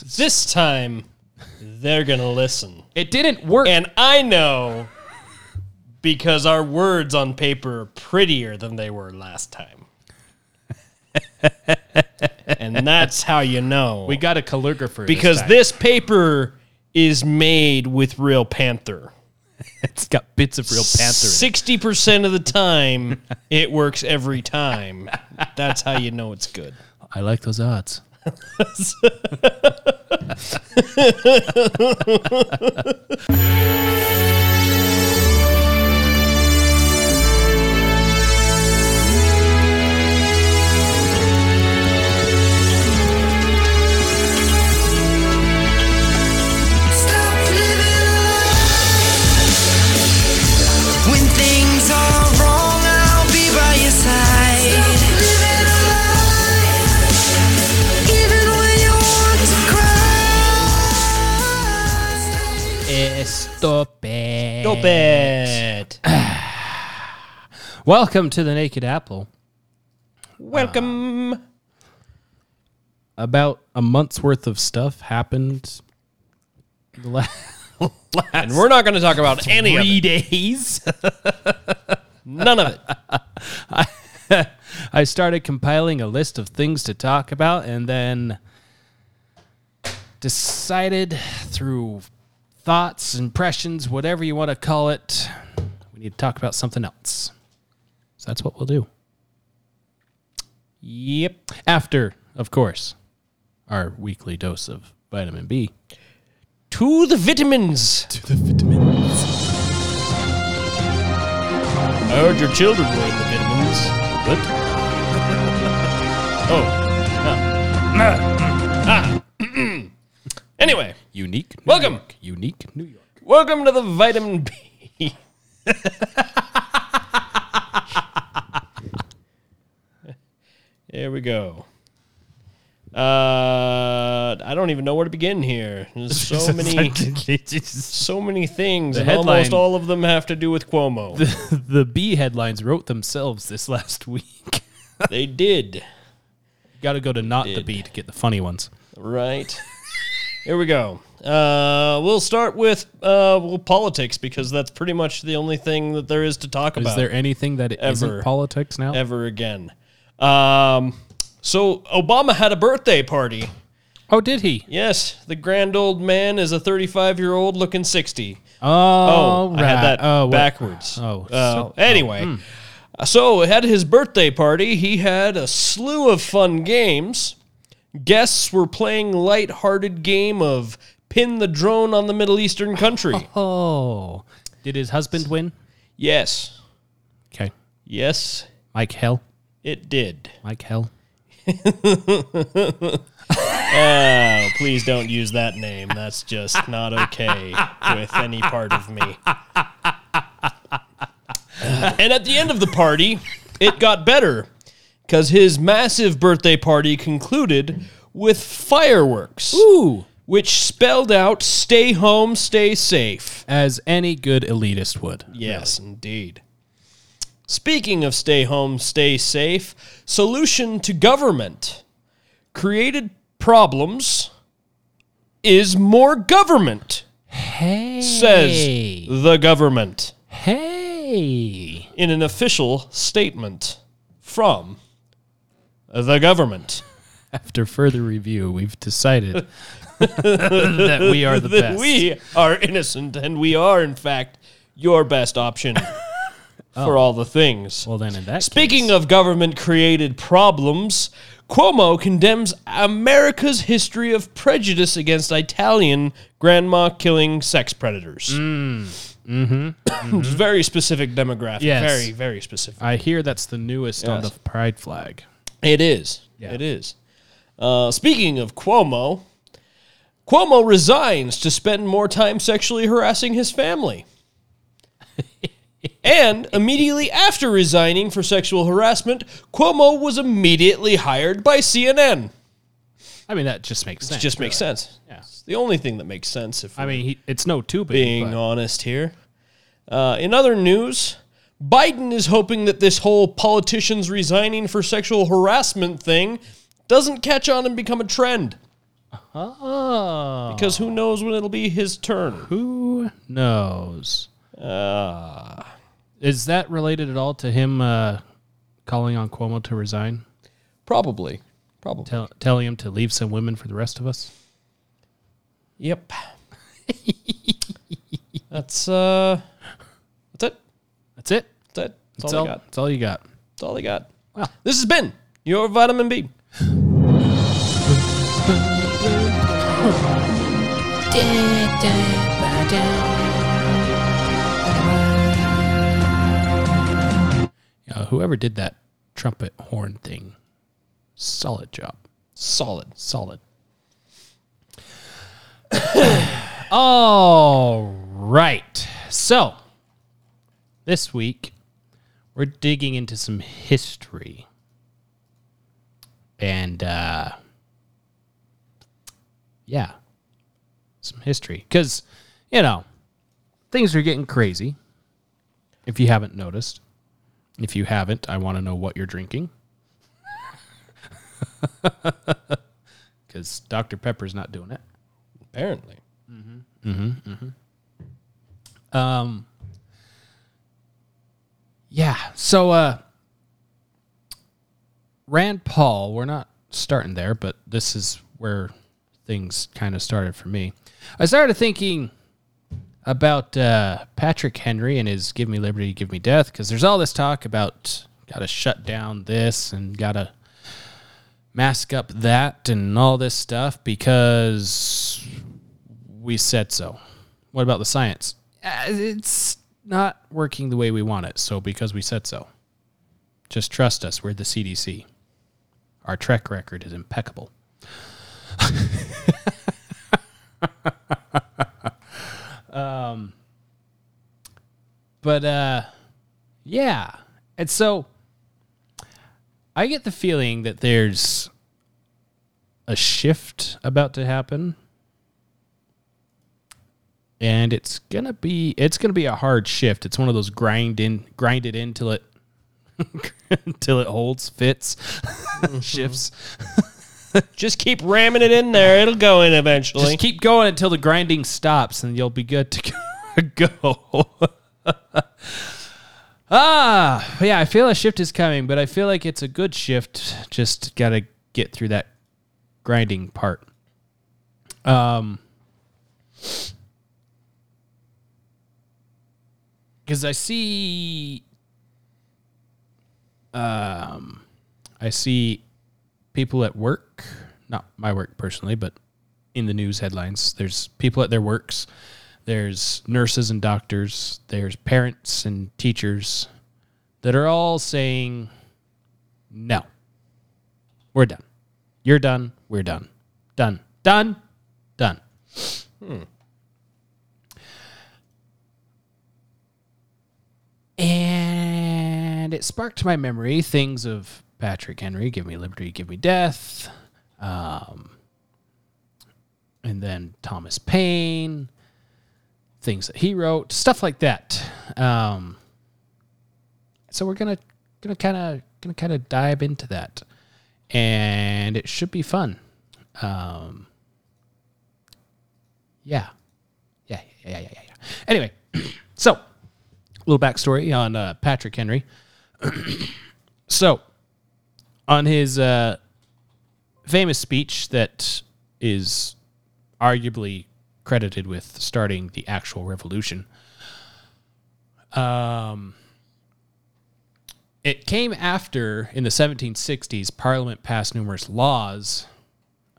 This time, they're going to listen. It didn't work. And I know because our words on paper are prettier than they were last time. and that's how you know. we got a calligrapher. because this, this paper is made with real panther. it's got bits of real panther. in it. 60% of the time, it works every time. That's how you know it's good. I like those odds. Stop it. Stop it. Welcome to the Naked Apple. Welcome. Uh, about a month's worth of stuff happened. The la- and we're not going to talk about any of three it. days. None of it. I started compiling a list of things to talk about and then decided through thoughts, impressions, whatever you want to call it, we need to talk about something else. So that's what we'll do. Yep. After, of course, our weekly dose of vitamin B. To the vitamins. To the vitamins. I heard your children were in the vitamins. What? Oh. Anyway, Unique. New Welcome. York. Unique New York. welcome to the vitamin B. There we go. Uh, I don't even know where to begin here. There's so many, so many things, The and almost all of them have to do with Cuomo. the B headlines wrote themselves this last week. they did, You Got to go to not the B to get the funny ones. right? Here we go. Uh, we'll start with uh, well, politics because that's pretty much the only thing that there is to talk about. Is there anything that Ever. not politics now? ever again? Um, so Obama had a birthday party. Oh, did he? Yes, the grand old man is a 35 year old looking 60. Oh, Oh, I had that oh, wait. backwards. Oh, Uh, so- anyway, so at his birthday party, he had a slew of fun games. Guests were playing light-hearted game of pin the drone on the Middle Eastern country. Oh, did his husband win? yes, Okay, yes, Mike Hell. it did. Mike Hell. Oh, please don't use that name. That's just not okay with any part of me. and at the end of the party, it got better because his massive birthday party concluded with fireworks, Ooh, which spelled out stay home, stay safe. as any good elitist would. Yes, indeed. Speaking of stay home, stay safe, solution to government. Created problems is more government, Hey, says the government Hey, in an official statement from the government. after further review, we've decided that we are the that best. we are innocent and we are, in fact, your best option for all the things. well, then in that Speaking case, of government created problems, Cuomo condemns America's history of prejudice against Italian grandma killing sex predators. Mm-hmm. very specific demographic. Yes. Very, very specific. I hear that's the newest on the Yes. pride flag. It is. Yeah. It is. Uh, speaking of Cuomo, Cuomo resigns to spend more time sexually harassing his family. and immediately after resigning for sexual harassment, Cuomo was immediately hired by CNN. I mean, that just makes It sense. just makes really. sense. Yeah. It's the only thing that makes sense if I mean, he, it's no tubing. being but- honest here. Uh, in other news, Biden is hoping that this whole politicians resigning for sexual harassment thing doesn't catch on and become a trend. Oh. Because who knows when it'll be his turn? Who knows? Uh, Is that related at all to him uh, calling on Cuomo to resign? probably. Probably. Tell, telling him to leave some women for the rest of us? Yep. that's uh. That's it? That's it. That's, That's all, all, got. that's all you got. That's all I got. Wow. This has been your vitamin B. Uh, whoever did that trumpet horn thing, solid job. Solid. Solid. All right. So, this week, we're digging into some history. And, uh, yeah, some history. Because, you know, things are getting crazy. If you haven't noticed, if you haven't, I want to know what you're drinking. Because Dr. Pepper's not doing it. Apparently. Um, yeah. So, uh, Rand Paul, we're not starting there, but this is where things kind of started for me. I started thinking about uh, Patrick Henry and his "Give Me Liberty, Give Me Death" because there's all this talk about got to shut down this and got to mask up that and all this stuff because we said so. What about the science? Uh, It's not working the way we want it. So because we said so, just trust us. We're the CDC. Our track record is impeccable. um, but uh, yeah, and so I get the feeling that there's a shift about to happen and it's gonna be it's gonna be a hard shift. It's one of those grind in grind it in till it till it holds, fits, shifts. Just keep ramming it in there. It'll go in eventually. Just keep going until the grinding stops, and you'll be good to go. ah, yeah. I feel a shift is coming, but I feel like it's a good shift. Just gotta get through that grinding part. Um. Because I see, um, I see people at work, not my work personally, but in the news headlines. There's people at their works. There's nurses and doctors. There's parents and teachers that are all saying, "No, we're done. You're done. We're done. Done. Done. Done." And it sparked my memory things of Patrick Henry, Give Me Liberty, Give Me Death. Um, and then Thomas Paine, things that he wrote, stuff like that. Um, so we're gonna gonna kind of gonna kind of dive into that, and it should be fun. Um, yeah, yeah, yeah, yeah, yeah, yeah. Anyway, so little backstory on uh, Patrick Henry. so, on his uh, famous speech that is arguably credited with starting the actual revolution, um, it came after, in the 1760s, Parliament passed numerous laws,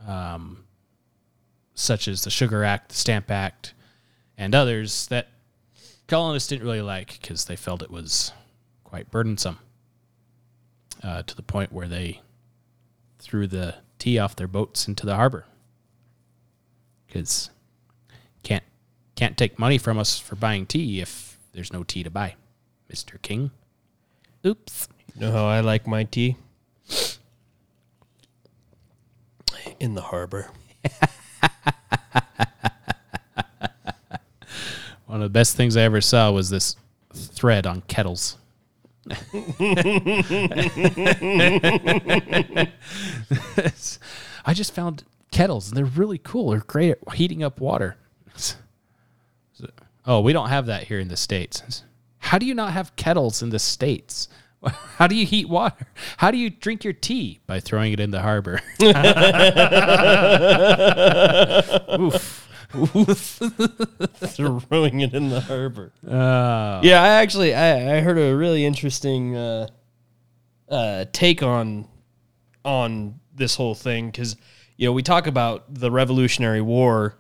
um, such as the Sugar Act, the Stamp Act, and others that colonists didn't really like because they felt it was quite burdensome uh, to the point where they threw the tea off their boats into the harbor because can't can't take money from us for buying tea if there's no tea to buy, Mister King. Oops. You know how I like my tea? In the harbor. One of the best things I ever saw was this thread on kettles. I just found kettles, and they're really cool. They're great at heating up water. Oh, we don't have that here in the States. How do you not have kettles in the States? How do you heat water? How do you drink your tea? By throwing it in the harbor. Oof. throwing it in the harbor. Uh, Yeah, I actually I, I heard a really interesting uh, uh, take on on this whole thing because you know we talk about the Revolutionary War,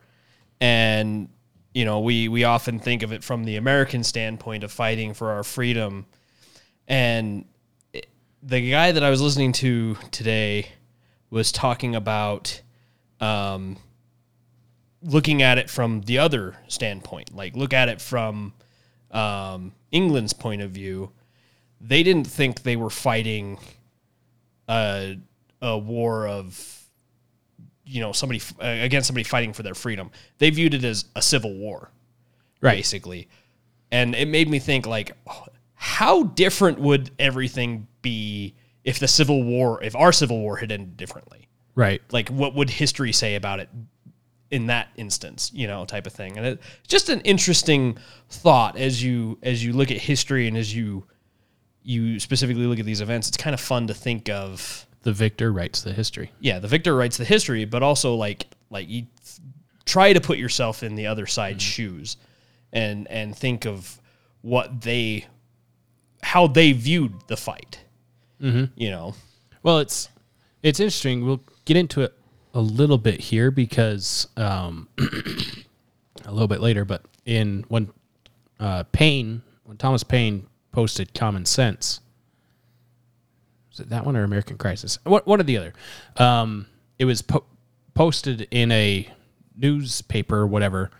and you know we we often think of it from the American standpoint of fighting for our freedom, and it- the guy that I was listening to today was talking about. Um, looking at it from the other standpoint, like look at it from um, England's point of view, they didn't think they were fighting a, a war of, you know, somebody uh, against somebody fighting for their freedom. They viewed it as a civil war, Right. basically. And it made me think, like, how different would everything be if the Civil War, if our Civil War had ended differently? right. like what would history say about it in that instance you know type of thing. And it's just an interesting thought as you as you look at history and as you you specifically look at these events it's kind of fun to think of The victor writes the history. yeah the victor writes the history but also like like you try to put yourself in the other side's mm-hmm. shoes and and think of what they how they viewed the fight. Mm-hmm. You know? Well, it's it's interesting. We'll get into it a little bit here because um, a little bit later. But in when uh, Paine, when Thomas Paine posted "Common Sense," was it that one or American Crisis? What one or the other? Um, it was po- posted in a newspaper, or whatever,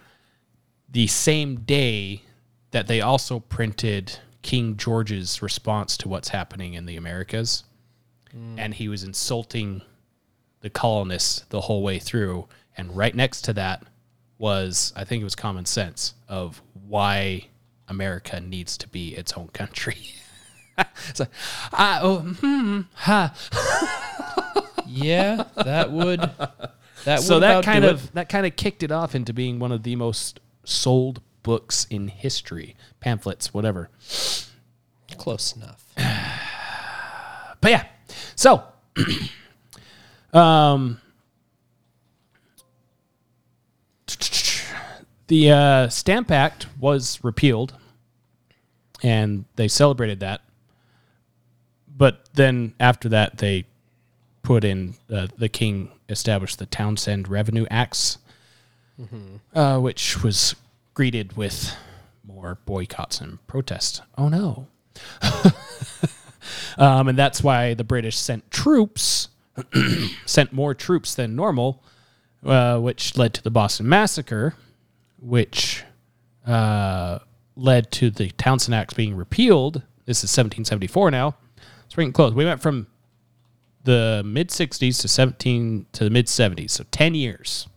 the same day that they also printed King George's response to what's happening in the Americas and he was insulting the colonists the whole way through. And right next to that was, I think it was common sense of why America needs to be its own country. it's like, I, oh, hmm, ha. yeah that would that So would that kind it. of that kind of kicked it off into being one of the most sold books in history, pamphlets, whatever. close enough But yeah, so um, the uh, Stamp Act was repealed, and they celebrated that. But then after that, they put in uh, the king established the Townshend Revenue Acts, uh, which was greeted with more boycotts and protests. Oh no. Um, and that's why the British sent troops, sent more troops than normal, uh, which led to the Boston Massacre, which uh, led to the Townshend Acts being repealed. This is 1774 now. It's getting close. We went from the mid 60s to 17 to the mid 70s, so 10 years.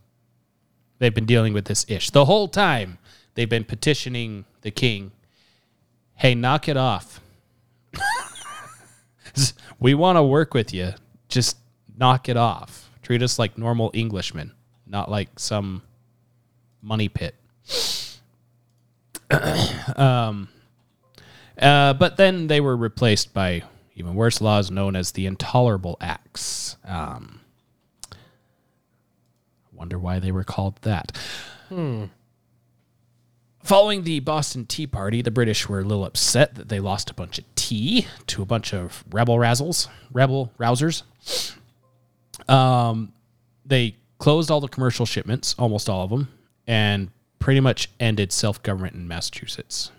They've been dealing with this ish. The whole time they've been petitioning the king, hey, knock it off we want to work with you. Just knock it off. Treat us like normal Englishmen, not like some money pit. um, uh, but then they were replaced by even worse laws known as the Intolerable Acts. Um, wonder why they were called that. Following the Boston Tea Party, the British were a little upset that they lost a bunch of tea to a bunch of rebel razzles, rebel rousers. Um, they closed all the commercial shipments, almost all of them, and pretty much ended self government in Massachusetts.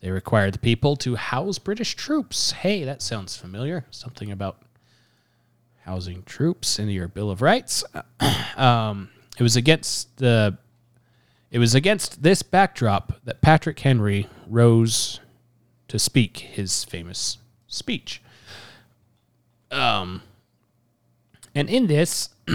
They required the people to house British troops. Hey, that sounds familiar. Something about housing troops in your Bill of Rights. um, it was against the it was against this backdrop that Patrick Henry rose to speak his famous speech. Um, and in this,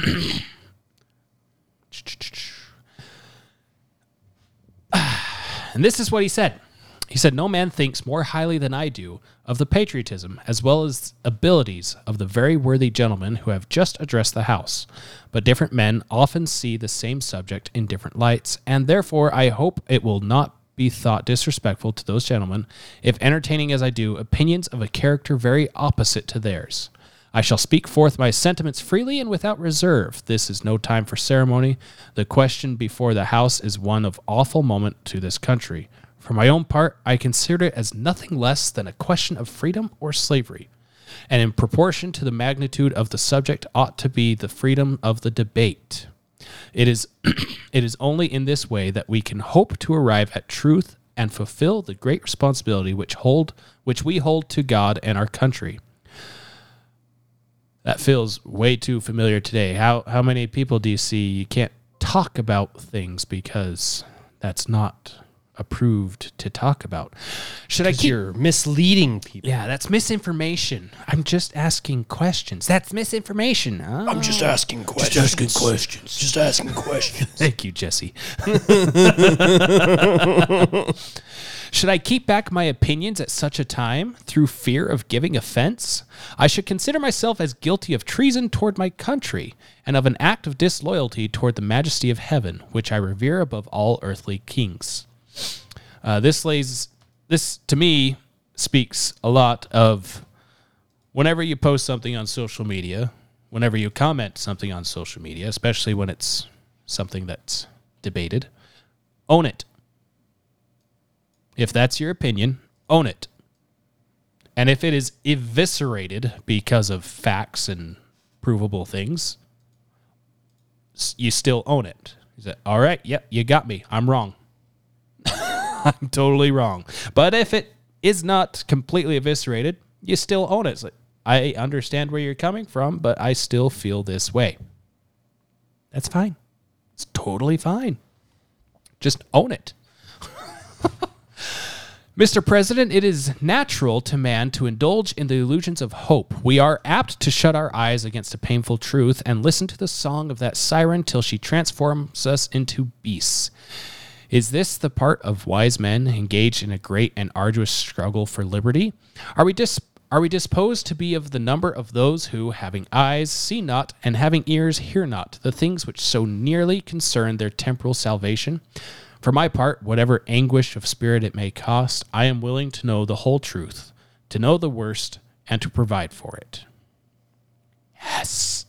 and this is what he said He said, No man thinks more highly than I do of the patriotism as well as abilities of the very worthy gentlemen who have just addressed the House. But different men often see the same subject in different lights, and therefore I hope it will not be thought disrespectful to those gentlemen if entertaining as I do opinions of a character very opposite to theirs. I shall speak forth my sentiments freely and without reserve. This is no time for ceremony. The question before the House is one of awful moment to this country. For my own part, I consider it as nothing less than a question of freedom or slavery, and in proportion to the magnitude of the subject ought to be the freedom of the debate. It is it is only in this way that we can hope to arrive at truth and fulfill the great responsibility which hold which we hold to God and our country. That feels way too familiar today. How how many people do you see you can't talk about things because that's not approved to talk about? Should I keep you're misleading people. Yeah, that's misinformation. I'm just asking questions. That's misinformation. Oh. I'm just asking questions. Just asking questions. Just asking questions. Thank you, Jesse. should I keep back my opinions at such a time through fear of giving offense? I should consider myself as guilty of treason toward my country and of an act of disloyalty toward the majesty of heaven, which I revere above all earthly kings. Uh, this lays this to me speaks a lot of whenever you post something on social media, whenever you comment something on social media, especially when it's something that's debated, own it. If that's your opinion, own it. And if it is eviscerated because of facts and provable things, you still own it. All right, yep, you got me. I'm wrong. I'm totally wrong. But if it is not completely eviscerated, you still own it. I understand where you're coming from, but I still feel this way. That's fine. It's totally fine. Just own it. Mr. President, it is natural to man to indulge in the illusions of hope. We are apt to shut our eyes against a painful truth and listen to the song of that siren till she transforms us into beasts. Is this the part of wise men engaged in a great and arduous struggle for liberty? Are we dis- are we disposed to be of the number of those who, having eyes, see not, and having ears, hear not, the things which so nearly concern their temporal salvation? For my part, whatever anguish of spirit it may cost, I am willing to know the whole truth, to know the worst, and to provide for it. Yes.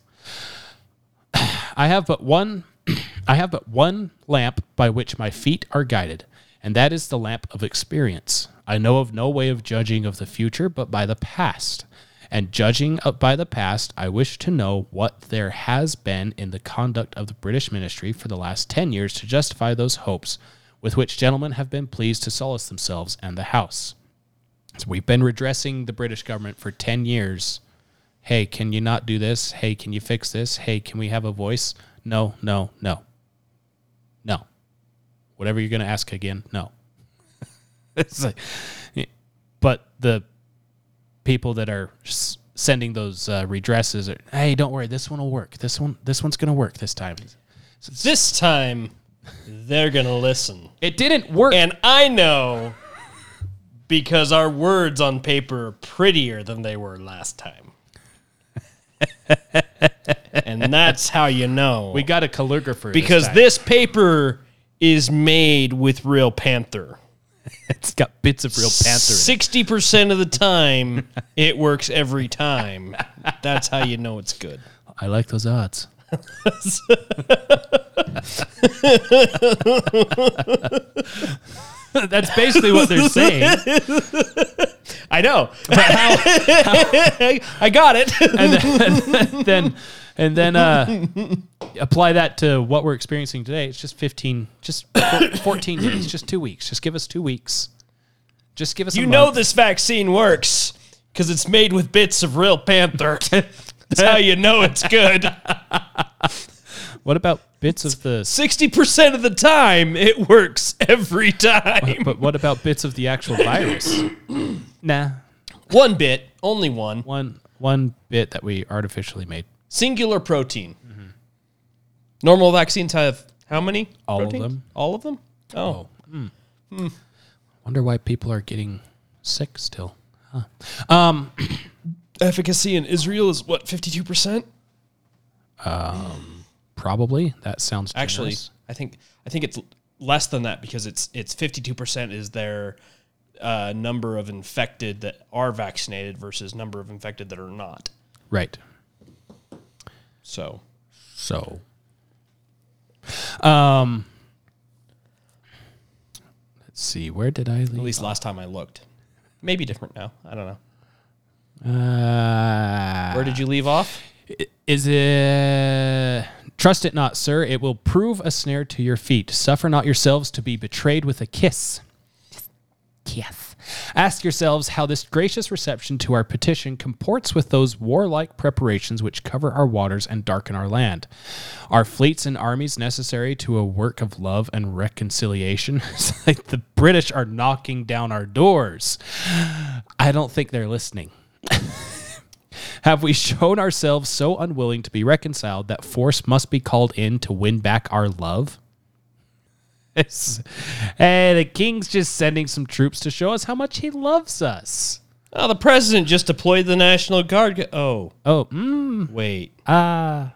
I have but one I have but one lamp by which my feet are guided, and that is the lamp of experience. I know of no way of judging of the future but by the past. And judging by the past, I wish to know what there has been in the conduct of the British ministry for the last 10 years to justify those hopes with which gentlemen have been pleased to solace themselves and the House. So we've been redressing the British government for 10 years. Hey, can you not do this? Hey, can you fix this? Hey, can we have a voice? No, no, no. No. Whatever you're going to ask again, no. it's like, but the people that are s- sending those uh, redresses are, hey, don't worry, this one will work. This one, this one's going to work this time. This time, they're going to listen. It didn't work. And I know because our words on paper are prettier than they were last time. and that's how you know. we got a calligrapher this because time. this paper is made with real panther. it's got bits of real panther. in it. 60% of the time, it works every time. That's how you know it's good. I like those odds. That's basically what they're saying. I know. I got it. and then, then and then uh, apply that to what we're experiencing today. It's just fifteen, just 14 days, just two weeks. Just give us two weeks. Just give us. You know month. this vaccine works because it's made with bits of real panther. That's how you know it's good. What about bits of the? 60% of the time, it works every time. But what about bits of the actual virus? nah, One bit, only one. one one bit that we artificially made. Singular protein. Normal vaccines have how many? All of them. All of them? Oh. Wonder why people are getting sick still. Huh. Um, Efficacy in Israel is what fifty two percent. Um, probably that sounds Actually. I think I think it's less than that because it's it's fifty two percent is their uh, number of infected that are vaccinated versus number of infected that are not. right. So So, um, let's see. Where did I leave? at leave? least last time I looked, maybe different now. I don't know. Uh, Where did you leave off? Is it trust it not, sir? It will prove a snare to your feet. Suffer not yourselves to be betrayed with a kiss. Kiss. Ask yourselves how this gracious reception to our petition comports with those warlike preparations which cover our waters and darken our land. Are fleets and armies necessary to a work of love and reconciliation? like the British are knocking down our doors. I don't think they're listening. Have we shown ourselves so unwilling to be reconciled that force must be called in to win back our love? It's- hey, the king's just sending some troops to show us how much he loves us. Oh, the president just deployed the National Guard. Oh, Oh, mm, wait. ah.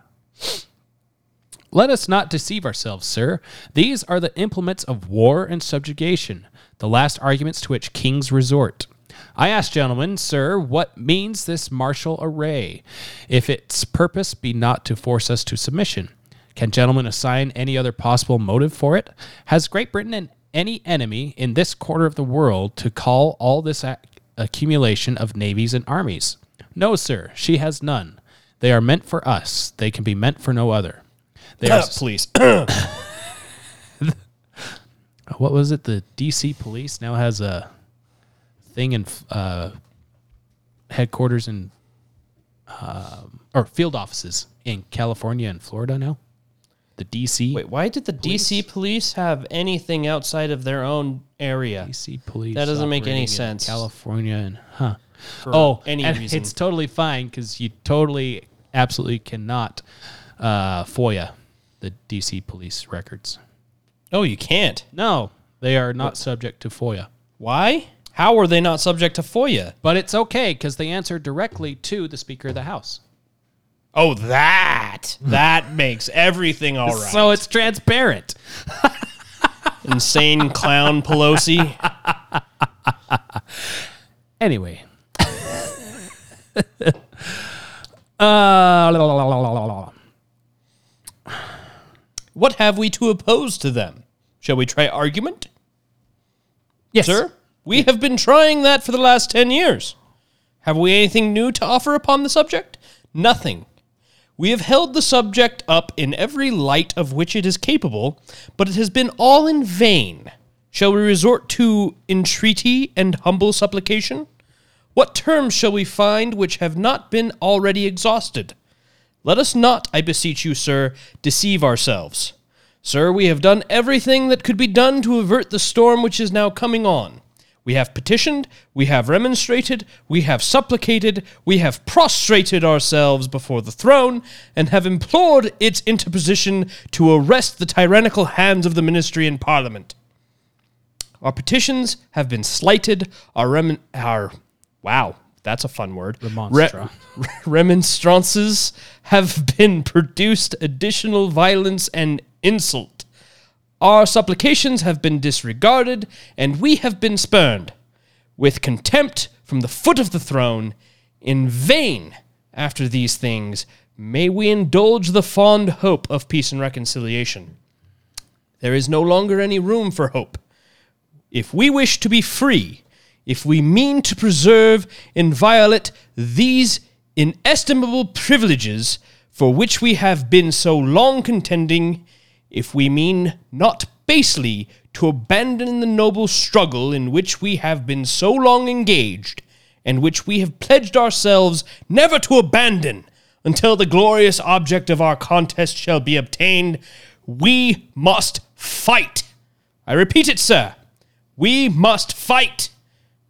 Let us not deceive ourselves, sir. These are the implements of war and subjugation, the last arguments to which kings resort. I ask, gentlemen, sir, what means this martial array, if its purpose be not to force us to submission? Can gentlemen assign any other possible motive for it? Has Great Britain an, any enemy in this quarter of the world to call all this ac- accumulation of navies and armies? No, sir, she has none. They are meant for us. They can be meant for no other. They are, Please. what was it? The DC police now has a thing in uh, headquarters in um, or field offices in California and Florida now. The DC Wait, why did the DC police have anything outside of their own area? DC police. That doesn't make any sense. California and huh? For oh, any and reason. it's totally fine because you totally, absolutely cannot uh, FOIA the DC police records. Oh, you can't. No, they are not subject to FOIA. Why? How are they not subject to FOIA? But it's okay because they answer directly to the Speaker of the House. Oh, that. That makes everything all right. So it's transparent. insane clown Pelosi. Anyway. uh, la, la, la. What have we to oppose to them? Shall we try argument? yes, Sir, we have been trying that for the last 10 years. Have we anything new to offer upon the subject? Nothing. We have held the subject up in every light of which it is capable, but it has been all in vain. Shall we resort to entreaty and humble supplication? What terms shall we find which have not been already exhausted? Let us not, I beseech you, sir, deceive ourselves. Sir, we have done everything that could be done to avert the storm which is now coming on. We have petitioned, we have remonstrated, we have supplicated, we have prostrated ourselves before the throne, and have implored its interposition to arrest the tyrannical hands of the ministry and parliament. Our petitions have been slighted, our, remin- our wow, that's a fun word. Remonstra. Re- remonstrances have been produced additional violence and insult. Our supplications have been disregarded, and we have been spurned with contempt from the foot of the throne. In vain, after these things, may we indulge the fond hope of peace and reconciliation. There is no longer any room for hope. If we wish to be free, if we mean to preserve inviolate these inestimable privileges for which we have been so long contending, if we mean not basely to abandon the noble struggle in which we have been so long engaged, and which we have pledged ourselves never to abandon until the glorious object of our contest shall be obtained, we must fight. I repeat it, sir. We must fight.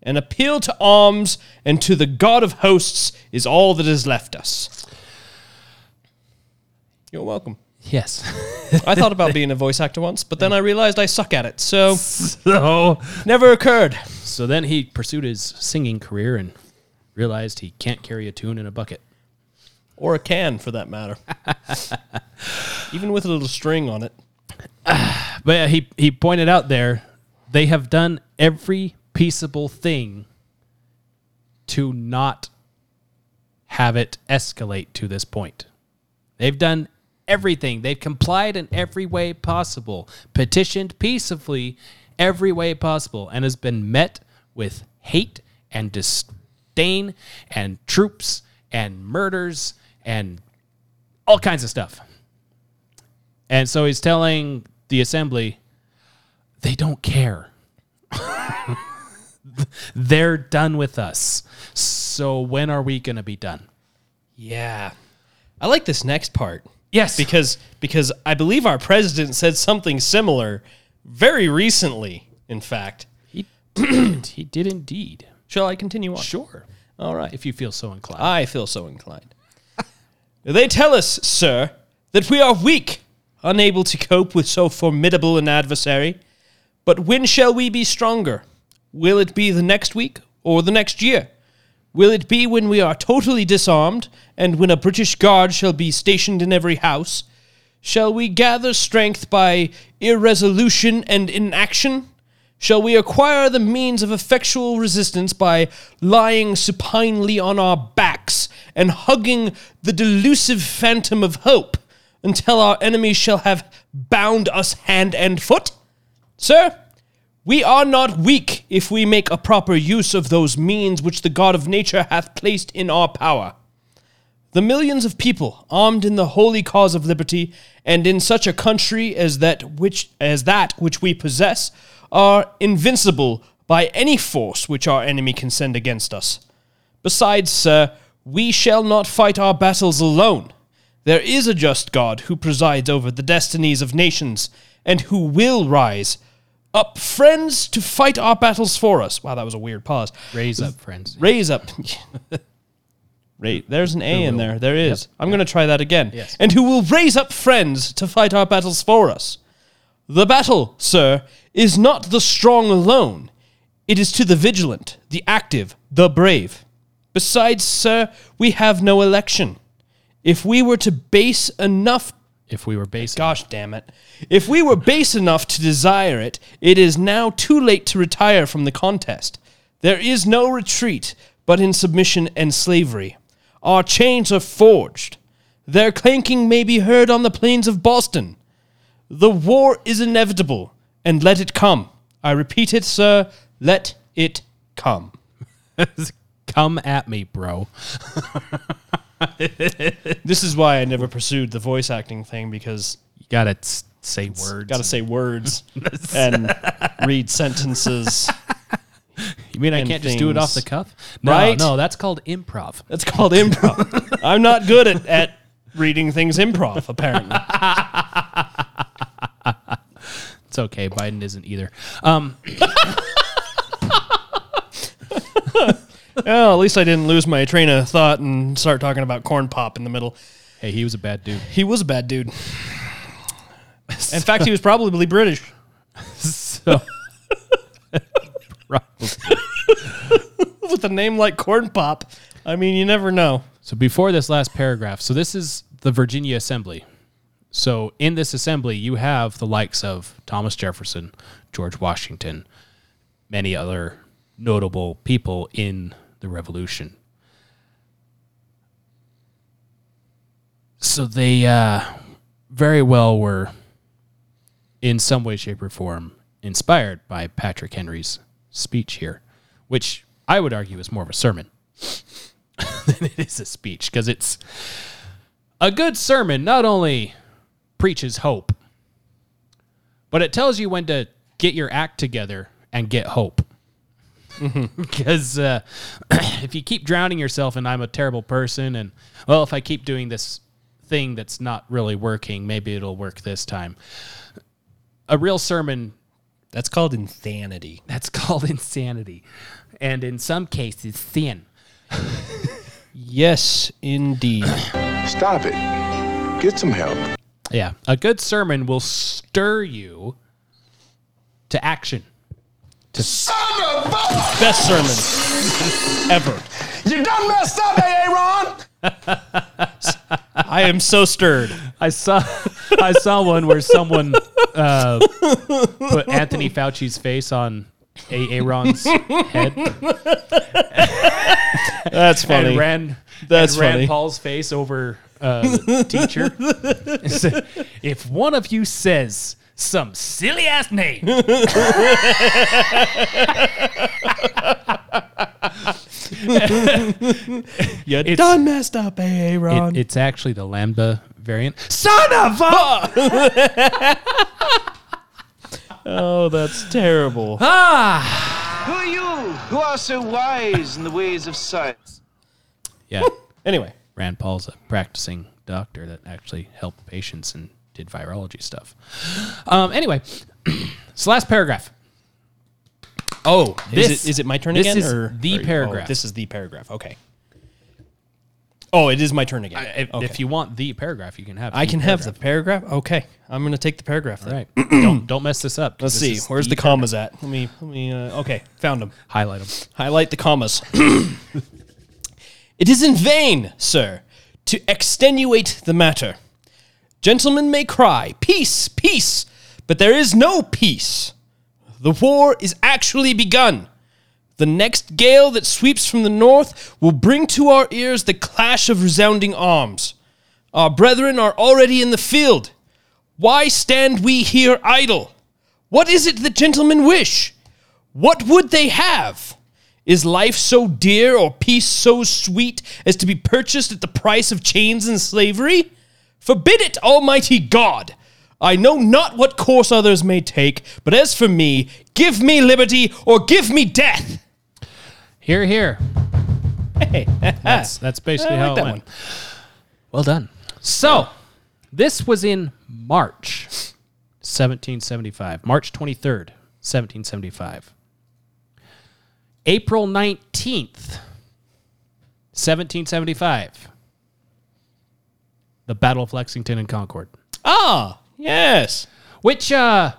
An appeal to arms and to the God of hosts is all that is left us. You're welcome. Yes. I thought about being a voice actor once, but then I realized I suck at it. So so, never occurred. so then he pursued his singing career and realized he can't carry a tune in a bucket. Or a can for that matter. Even with a little string on it. But yeah, he he pointed out there they have done every peaceable thing to not have it escalate to this point. They've done everything. They've complied in every way possible, petitioned peaceably every way possible, and has been met with hate and disdain and troops and murders and all kinds of stuff. And so he's telling the assembly, they don't care. They're done with us. So when are we going to be done? Yeah. I like this next part. Yes. Because because I believe our president said something similar very recently, in fact. he did. He did indeed. Shall I continue on? Sure. All right. If you feel so inclined. I feel so inclined. they tell us, sir, that we are weak, unable to cope with so formidable an adversary. But when shall we be stronger? Will it be the next week or the next year? Will it be when we are totally disarmed and when a British guard shall be stationed in every house? Shall we gather strength by irresolution and inaction? Shall we acquire the means of effectual resistance by lying supinely on our backs and hugging the delusive phantom of hope until our enemies shall have bound us hand and foot? Sir, we are not weak if we make a proper use of those means which the God of nature hath placed in our power. The millions of people armed in the holy cause of liberty and in such a country as that which as that which we possess are invincible by any force which our enemy can send against us. Besides, sir, we shall not fight our battles alone. There is a just God who presides over the destinies of nations and who will rise up friends to fight our battles for us. Wow, that was a weird pause. Raise up, friends. Raise up. Ra- There's an A in there. There is. I'm going to try that again. Yes. And who will raise up friends to fight our battles for us. The battle, sir, is not the strong alone. It is to the vigilant, the active, the brave. Besides, sir, we have no election. If we were to base enough If we were basic. Gosh damn it. If we were base enough to desire it, it is now too late to retire from the contest. There is no retreat but in submission and slavery. Our chains are forged. Their clanking may be heard on the plains of Boston. The war is inevitable, and let it come. I repeat it, sir, let it come. Come at me, bro. This is why I never pursued the voice acting thing because You got to say words. got to say words and read sentences. You mean I can't just do it off the cuff? No, Right? no, that's called improv. That's called improv. I'm not good at, at reading things improv, apparently. It's okay. Biden isn't either. Um, Well, at least I didn't lose my train of thought and start talking about corn pop in the middle. hey, he was a bad dude. He was a bad dude. In fact, he was probably British. So, Probably. With a name like corn pop, I mean, you never know. So before this last paragraph, so this is the Virginia Assembly. So in this assembly, you have the likes of Thomas Jefferson, George Washington, many other notable people in the Revolution. So they uh, very well were, in some way, shape, or form, inspired by Patrick Henry's speech here, which I would argue is more of a sermon than it is a speech because it's a good sermon not only preaches hope but it tells you when to get your act together and get hope because uh, if you keep drowning yourself and i'm a terrible person and well if i keep doing this thing that's not really working maybe it'll work this time a real sermon That's called insanity. that's called insanity and in some cases sin Yes, indeed. Stop it. Get some help. Yeah, a good sermon will stir you to action. Best sermon ever. You done messed up, Aaron. I am so stirred. I saw I saw one where someone uh, put Anthony Fauci's face on A. Aaron's head That's funny. and ran That's and ran funny. Paul's face over uh, the teacher. If one of you says some silly ass name, you It's- done messed up, Aaron. it, it's actually the Lambda variant. Son of a oh, that's terrible. Ah. Who are you who are so wise in the ways of science? yeah. Anyway, Rand Paul's a practicing doctor that actually helped patients and did virology stuff. Um, anyway, so last paragraph. oh, This- is it is it my turn this again? is or the or- paragraph. Oh, this is the paragraph. Okay. Oh, it is my turn again. If, okay. if you want the paragraph, you can have. I the can have the paragraph. paragraph. Okay, I'm gonna take the paragraph. Then. All right. don't don't mess this up. Let's This see. Where's the, commas at? Let me. Let me. Uh, okay, found them. highlight them? Highlight the commas. it is in vain, sir, to extenuate the matter. Gentlemen may cry, peace, peace, but there is no peace. The war is actually begun. The next gale that sweeps from the north will bring to our ears the clash of resounding arms. Our brethren are already in the field. Why stand we here idle? What is it that gentlemen wish? What would they have? Is life so dear or peace so sweet as to be purchased at the price of chains and slavery? Forbid it, Almighty God! I know not what course others may take, but as for me, give me liberty or give me death! Here, here. Hey, That's that's basically I how like it that went. Well done. So, this was in March 1775. March 23rd, 1775. April 19th, 1775. The Battle of Lexington and Concord. ah, yes. Which uh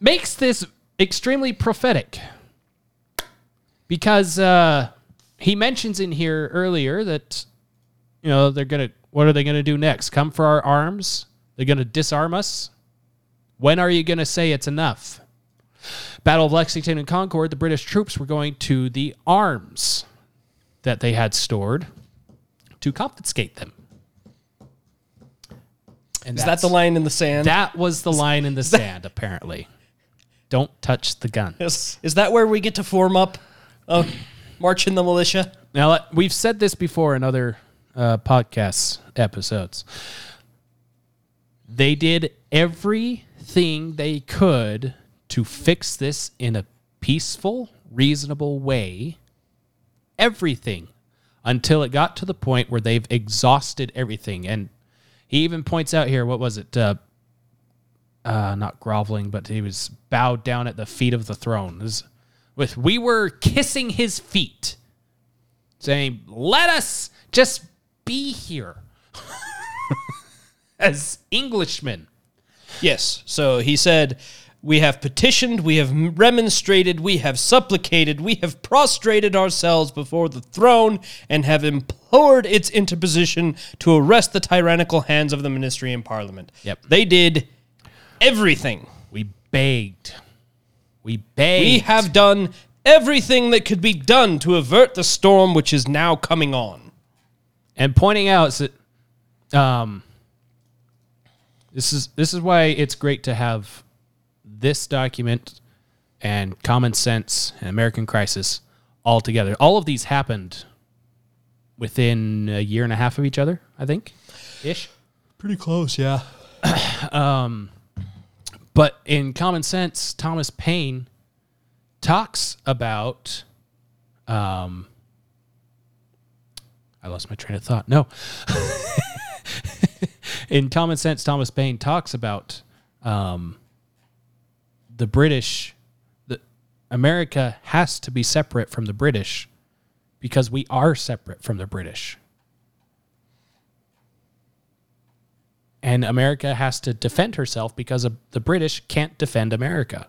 makes this extremely prophetic. Because uh he mentions in here earlier that you know they're gonna what are they gonna do next? Come for our arms? They're gonna disarm us? When are you gonna say it's enough? Battle of Lexington and Concord, the British troops were going to the arms that they had stored to confiscate them. And Is that that's- the line in the sand? that was the line in the sand, apparently. Don't touch the gun. is, is that where we get to form up? Oh, march in the militia? Now, let- we've said this before in other uh, podcasts episodes. They did everything they could to fix this in a peaceful, reasonable way. Everything until it got to the point where they've exhausted everything. And he even points out here, what was it? Uh, uh, not groveling, but he was bowed down at the feet of the throne. This- with we were kissing his feet saying, "Let us just be here as Englishmen." Yes. So he said, We have petitioned, we have remonstrated, we have supplicated, we have prostrated ourselves before the throne and have implored its interposition to arrest the tyrannical hands of the ministry and parliament. Yep. They did everything. We begged. We begged. We have done everything that could be done to avert the storm which is now coming on. and pointing out that um, this is this is why it's great to have this document and common sense and American Crisis all together. All of these happened within a year and a half of each other, I think, ish. Pretty close, yeah. But in Common Sense, Thomas Paine talks about. Um, I lost my train of thought. No. in Common Sense, Thomas Paine talks about um, the British. The America has to be separate from the British because we are separate from the British. and America has to defend herself because the British can't defend America.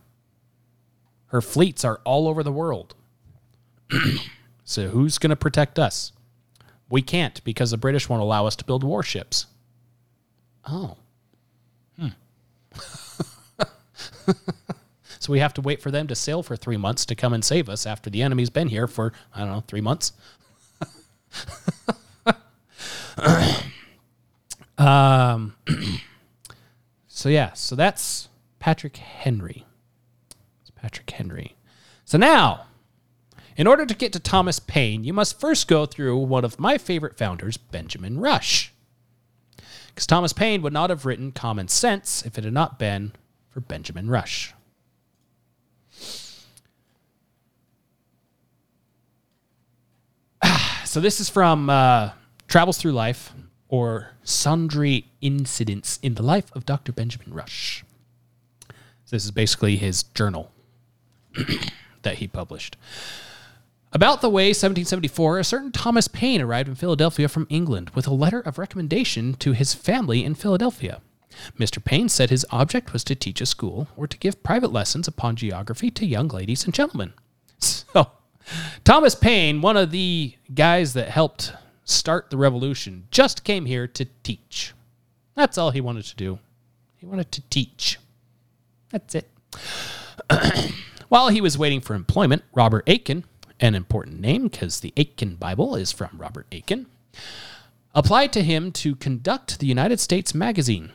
Her fleets are all over the world. so who's going to protect us? We can't because the British won't allow us to build warships. Oh. Hmm. so we have to wait for them to sail for three months to come and save us after the enemy's been here for, I don't know, three months. um, so, yeah, so that's Patrick Henry. It's Patrick Henry. So now, in order to get to Thomas Paine, you must first go through one of my favorite founders, Benjamin Rush. Because Thomas Paine would not have written Common Sense if it had not been for Benjamin Rush. So this is from uh, Travels Through Life or Sundry Incidents in the Life of Dr. Benjamin Rush. So this is basically his journal that he published. About the way 1774, a certain Thomas Paine arrived in Philadelphia from England with a letter of recommendation to his family in Philadelphia. Mr. Paine said his object was to teach a school or to give private lessons upon geography to young ladies and gentlemen. Thomas Paine, one of the guys that helped start the revolution, just came here to teach. That's all he wanted to do. He wanted to teach. That's it. While he was waiting for employment, Robert Aitken, an important name because the Aitken Bible is from Robert Aitken, applied to him to conduct the United States Magazine.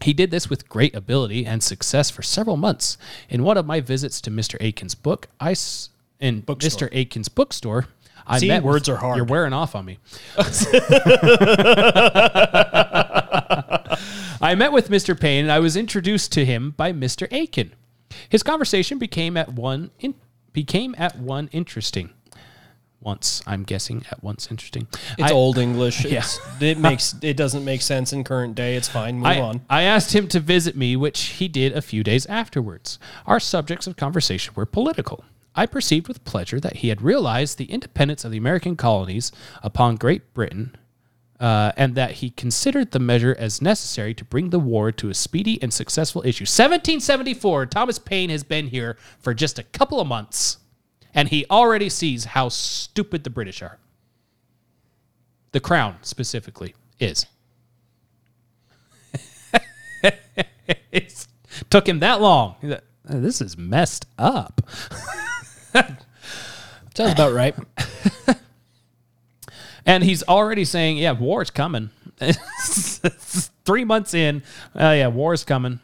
He did this with great ability and success for several months. In one of my visits to Mr. Aitken's book, I s- in Bookstore. Mr. Aitken's bookstore, I See, met with- words are hard. You're wearing off on me. I met with Mr. Paine and I was introduced to him by Mr. Aitken. His conversation became at one in, became at one interesting. Once, I'm guessing at once interesting. It's I- old English. It's, it makes it doesn't make sense in current day. It's fine. Move I, on. I asked him to visit me, which he did a few days afterwards. Our subjects of conversation were political. I perceived with pleasure that he had realized the independence of the American colonies upon Great Britain, uh, and that he considered the measure as necessary to bring the war to a speedy and successful issue. 1774, Thomas Paine has been here for just a couple of months, and he already sees how stupid the British are. The crown, specifically, is. it took him that long. He's like, "Uh, This is messed up. Sounds about right. And he's already saying, yeah, war's coming. Three months in, oh, yeah, war's coming.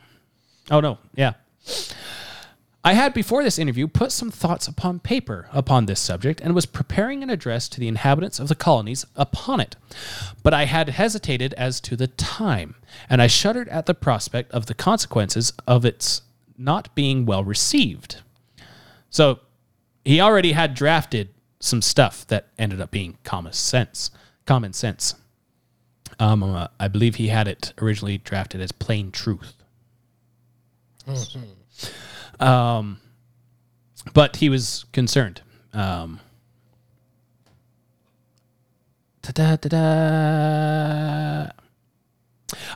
Oh, no, yeah. I had before this interview put some thoughts upon paper upon this subject and was preparing an address to the inhabitants of the colonies upon it. But I had hesitated as to the time, and I shuddered at the prospect of the consequences of its not being well received. So he already had drafted some stuff that ended up being common sense. Common sense. Um, uh, I believe he had it originally drafted as plain truth. um, but he was concerned. Um.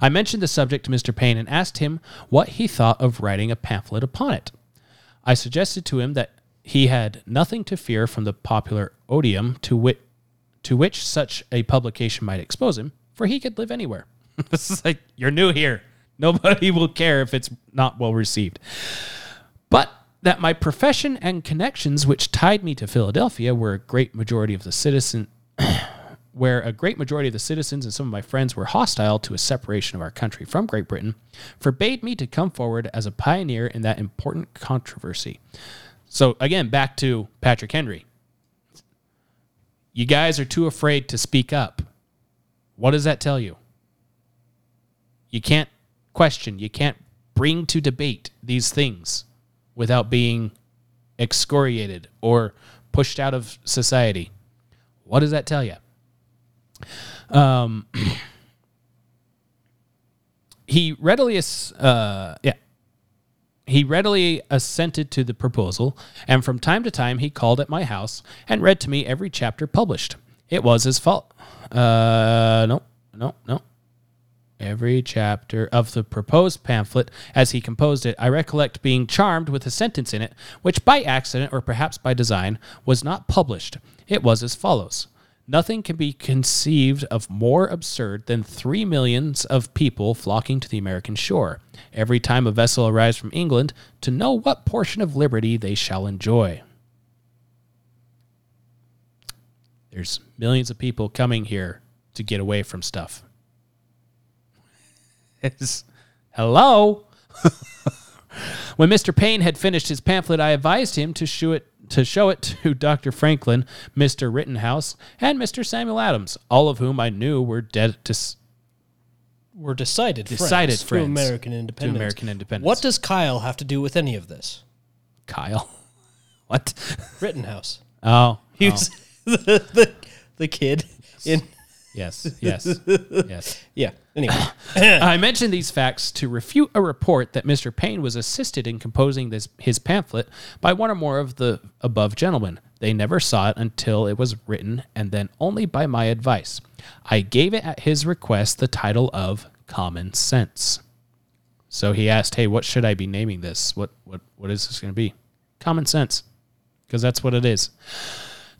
I mentioned the subject to Mr. Paine and asked him what he thought of writing a pamphlet upon it. I suggested to him that he had nothing to fear from the popular odium to, wit- to which such a publication might expose him, for he could live anywhere. this is like, you're new here. Nobody will care if it's not well received. But that my profession and connections, which tied me to Philadelphia, were a great majority of the citizen, where a great majority of the citizens and some of my friends were hostile to a separation of our country from Great Britain, forbade me to come forward as a pioneer in that important controversy. So again, back to Patrick Henry. You guys are too afraid to speak up. What does that tell you? You can't question, you can't bring to debate these things without being excoriated or pushed out of society. What does that tell you? Um, he readily, uh, yeah, he readily assented to the proposal, and from time to time he called at my house and read to me every chapter published. It was his fault. Uh, no, no, no. every chapter of the proposed pamphlet as he composed it, I recollect being charmed with a sentence in it, which by accident, or perhaps by design, was not published. It was as follows Nothing can be conceived of more absurd than three millions of people flocking to the American shore, every time a vessel arrives from England, to know what portion of liberty they shall enjoy. There's millions of people coming here to get away from stuff. It's, hello. when Mr. Paine had finished his pamphlet, I advised him to show it to show it to Dr. Franklin, Mr. Rittenhouse, and Mr. Samuel Adams, all of whom I knew were dead. Dis- We're decided, Decided friends to friends American to independence. American independence. What does Kyle have to do with any of this? Kyle. What? Rittenhouse. Oh, He oh. was the, the the kid in. Yes, yes, yes. Yeah. Anyway, I mentioned these facts to refute a report that Mr. Paine was assisted in composing this his pamphlet by one or more of the above gentlemen. They never saw it until it was written, and then only by my advice. I gave it at his request the title of Common Sense. So he asked, "Hey, what should I be naming this? What what what is this going to be? Common Sense, because that's what it is."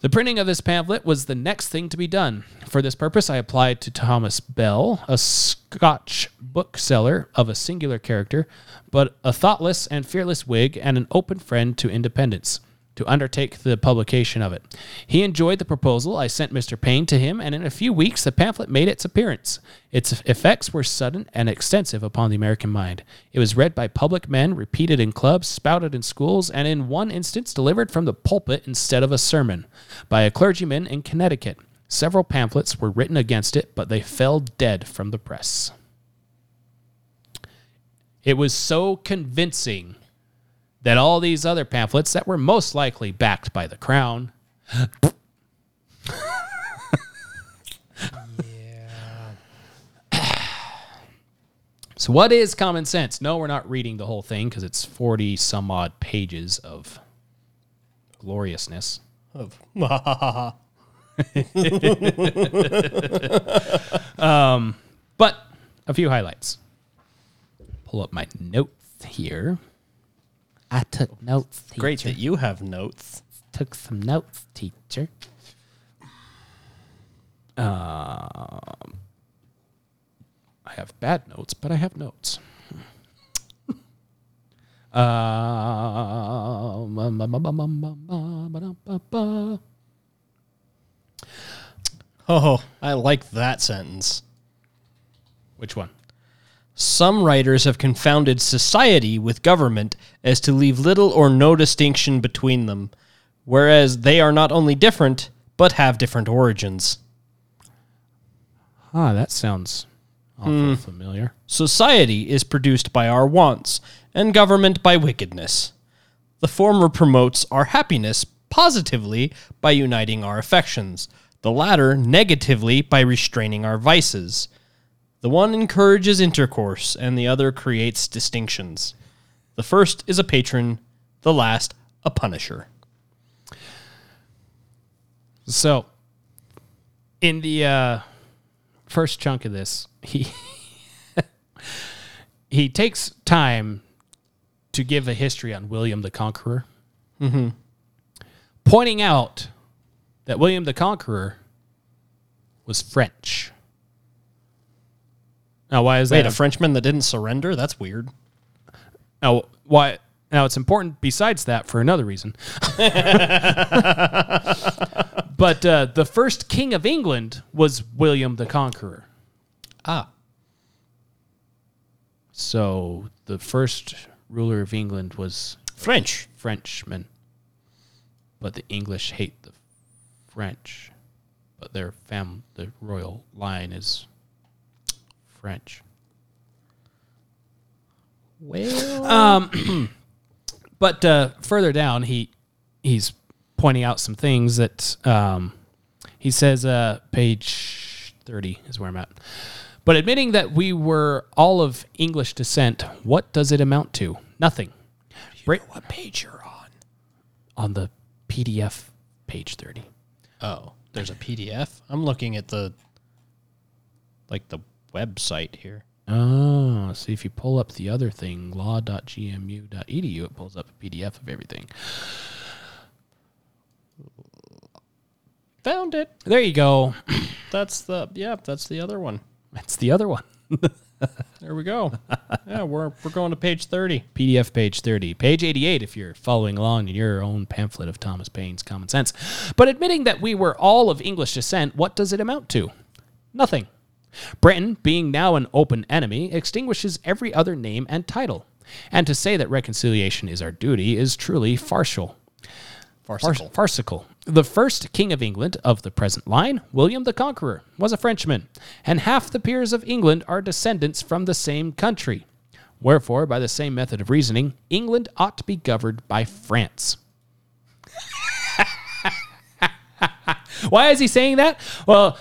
The printing of this pamphlet was the next thing to be done. For this purpose, I applied to Thomas Bell, a Scotch bookseller of a singular character, but a thoughtless and fearless Whig and an open friend to independence, to undertake the publication of it. He enjoyed the proposal. I sent Mr. Paine to him, and in a few weeks the pamphlet made its appearance. Its effects were sudden and extensive upon the American mind. It was read by public men, repeated in clubs, spouted in schools, and in one instance delivered from the pulpit instead of a sermon by a clergyman in Connecticut. Several pamphlets were written against it, but they fell dead from the press. It was so convincing that all these other pamphlets that were most likely backed by the crown So, what is common sense? No, we're not reading the whole thing because it's 40 some odd pages of gloriousness. of um, But a few highlights. Pull up my notes here. I took notes. Teacher. great that you have notes. took some notes, teacher. Um, I have bad notes, but I have notes. Um, Oh, I like that sentence. Which one? Some writers have confounded society with government as to leave little or no distinction between them, whereas they are not only different, but have different origins. Ah, that sounds awful familiar. Society is produced by our wants, and government by wickedness. The former promotes our happiness positively by uniting our affections, the latter negatively by restraining our vices. The one encourages intercourse, and the other creates distinctions. The first is a patron, the last a punisher. So, in the uh, first chunk of this, he he takes time to give a history on William the Conqueror, pointing out that William the Conqueror was French. Now, why is Wait, that? a Frenchman that didn't surrender? That's weird. Now, why? Now it's important. Besides that, for another reason. but uh, the first king of England was William the Conqueror. Ah. So the first ruler of England was French. Frenchman, but the English hate the French. But their fam, the royal line is French. Well, But uh, further down, he he's pointing out some things that um, he says. Uh, page thirty is where I'm at. But admitting that we were all of English descent, what does it amount to? Nothing. Bra- what page you're on? on the PDF, page thirty. Oh, there's a PDF. I'm looking at the like the website here. Oh, see if you pull up the other thing, law.gmu.edu, it pulls up a PDF of everything. Found it. There you go. That's the yeah. That's the other one. That's the other one. There we go. yeah, we're we're going to page thirty. PDF page 30. Page 88 if you're following along in your own pamphlet of Thomas Paine's Common Sense. But admitting that we were all of English descent, what does it amount to? Nothing. Britain, being now an open enemy, extinguishes every other name and title. And to say that reconciliation is our duty is truly farcical. Farcical. Farcical. The first king of England of the present line, William the Conqueror, was a Frenchman, and half the peers of England are descendants from the same country. Wherefore, by the same method of reasoning, England ought to be governed by France. Why is he saying that? Well,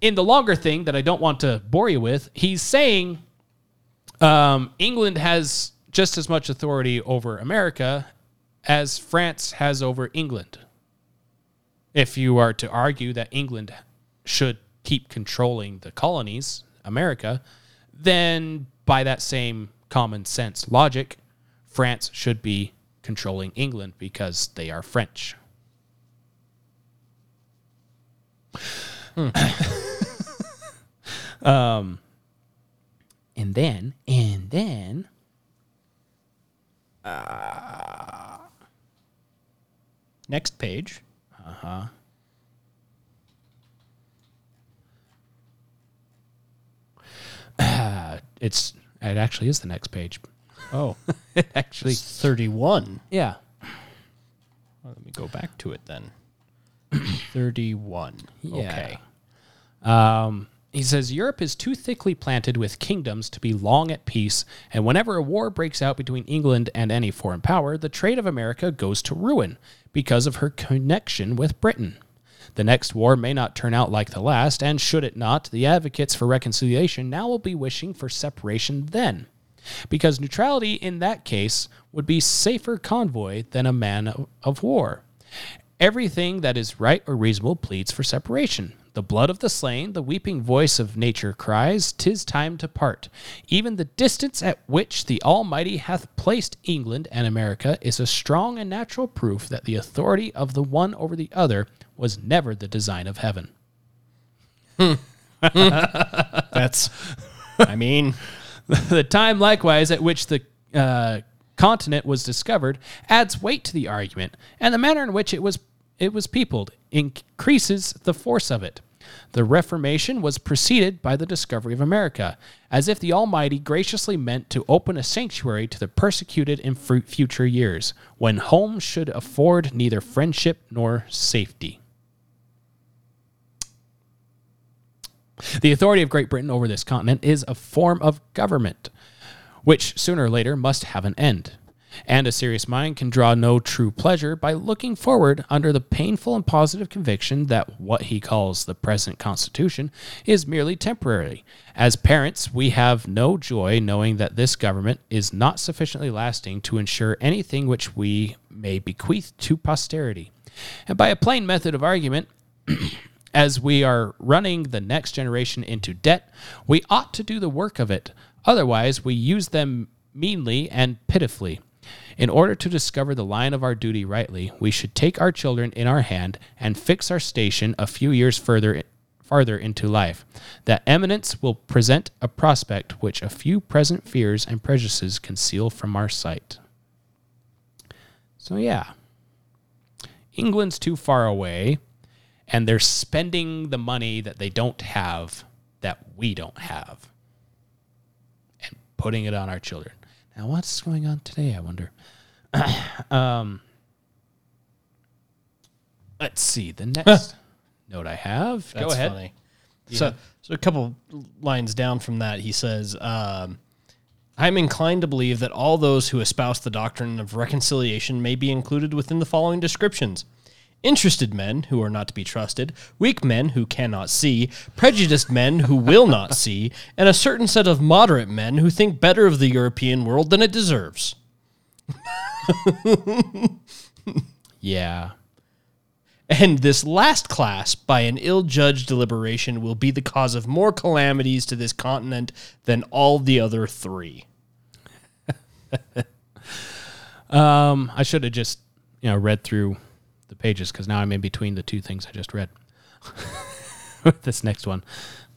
in the longer thing that I don't want to bore you with, he's saying um, England has just as much authority over America as France has over England. If you are to argue that England should keep controlling the colonies, America, then by that same common sense logic, France should be controlling England because they are French. um, and then, and then, Next page. Uh huh. it's it actually is the next page. Oh, It actually, thirty-one. yeah. Well, let me go back to it then. Thirty-one. Okay. Um, he says Europe is too thickly planted with kingdoms to be long at peace, and whenever a war breaks out between England and any foreign power, the trade of America goes to ruin because of her connection with Britain. The next war may not turn out like the last, and should it not, the advocates for reconciliation now will be wishing for separation then. Because neutrality in that case would be safer convoy than a man of- war. Everything that is right or reasonable pleads for separation. The blood of the slain, the weeping voice of nature cries, "'Tis time to part." Even the distance at which the Almighty hath placed England and America is a strong and natural proof that the authority of the one over the other was never the design of heaven. That's. I mean, the time likewise at which the uh, continent was discovered adds weight to the argument, and the manner in which it was it was peopled increases the force of it. The Reformation was preceded by the discovery of America, as if the Almighty graciously meant to open a sanctuary to the persecuted in future years, when home should afford neither friendship nor safety. The authority of Great Britain over this continent is a form of government, which sooner or later must have an end. And a serious mind can draw no true pleasure by looking forward under the painful and positive conviction that what he calls the present Constitution is merely temporary. As parents, we have no joy knowing that this government is not sufficiently lasting to ensure anything which we may bequeath to posterity. And by a plain method of argument, as we are running the next generation into debt, we ought to do the work of it. Otherwise, we use them meanly and pitifully. In order to discover the line of our duty rightly, we should take our children in our hand and fix our station a few years further farther into life. That eminence will present a prospect which a few present fears and prejudices conceal from our sight. So yeah. England's too far away and they're spending the money that they don't have that we don't have and putting it on our children. Now, what's going on today? I wonder. um, let's see the next note I have. Go ahead. funny. So, so a couple lines down from that, he says, um, "I'm inclined to believe that all those who espouse the doctrine of reconciliation may be included within the following descriptions." Interested men who are not to be trusted, weak men who cannot see, prejudiced men who will not see, and a certain set of moderate men who think better of the European world than it deserves. Yeah. And this last class, by an ill judged deliberation, will be the cause of more calamities to this continent than all the other three. Um, I should have just you know read through pages because now I'm in between the two things I just read. This next one,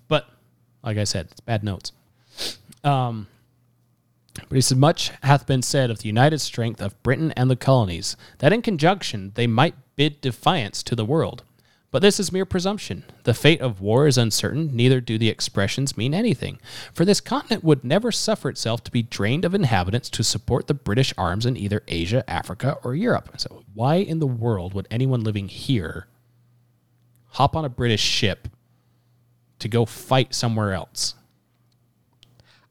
but like I said, it's bad notes. Um, but he said, Much hath been said of the united strength of Britain and the colonies, that in conjunction they might bid defiance to the world. But this is mere presumption. The fate of war is uncertain, neither do the expressions mean anything. For this continent would never suffer itself to be drained of inhabitants to support the British arms in either Asia, Africa, or Europe. So, why in the world would anyone living here hop on a British ship to go fight somewhere else?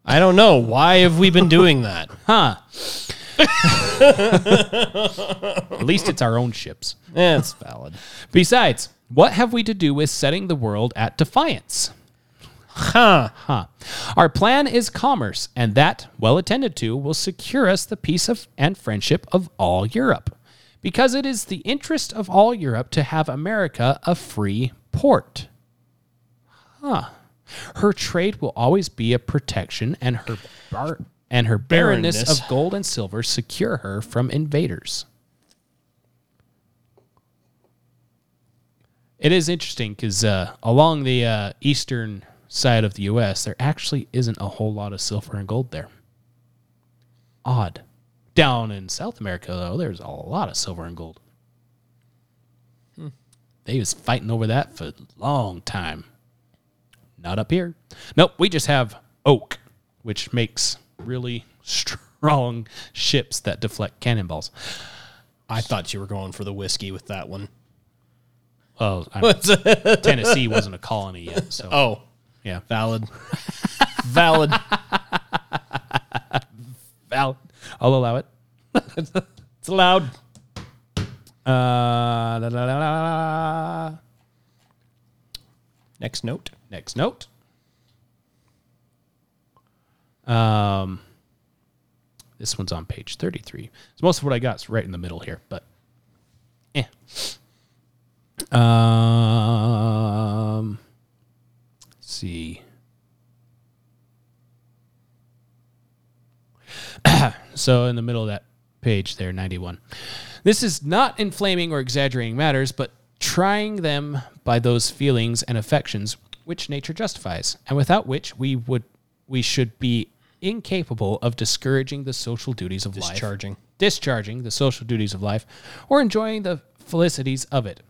I don't know. Why have we been doing that? Huh. At least it's our own ships. It's valid. Besides, what have we to do with setting the world at defiance? Huh. Huh. Our plan is commerce, and that, well attended to, will secure us the peace of and friendship of all Europe. Because it is the interest of all Europe to have America a free port. Huh. Her trade will always be a protection, and her bar- and her barrenness, Barrenness. of gold and silver secure her from invaders. It is interesting because uh, along the uh, eastern side of the U.S., there actually isn't a whole lot of silver and gold there. Odd. Down in South America, though, there's a lot of silver and gold. They was fighting over that for a long time. Not up here. Nope, we just have oak, which makes really strong ships that deflect cannonballs. I thought you were going for the whiskey with that one. Well, Tennessee wasn't a colony yet, so Oh, yeah. valid. valid. Val, I'll allow it. It's allowed. Uh, la, la, la. Next note. Next note. Um, this one's on page 33. So most of what I got is right in the middle here, but eh. Um, let's see. so in the middle of that page there, 91. This is not inflaming or exaggerating matters, but trying them by those feelings and affections which nature justifies, and without which we would we should be incapable of discouraging the social duties of life Discharging. discharging the social duties of life, or enjoying the felicities of it.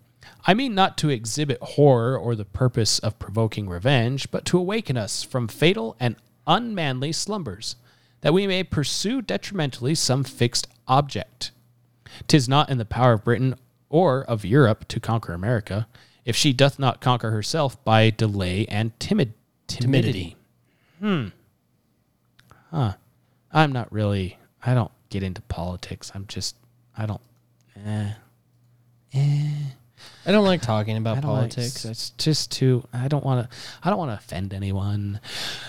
I mean not to exhibit horror or the purpose of provoking revenge, but to awaken us from fatal and unmanly slumbers, that we may pursue detrimentally some fixed object. Tis not in the power of Britain or of Europe to conquer America, if she doth not conquer herself by delay and timid timidity. Hmm. Huh. I'm not really. I don't get into politics. I'm just. I don't. eh. Eh. I don't like talking about I don't like- politics. it's just too. I don't want to. I don't want to offend anyone.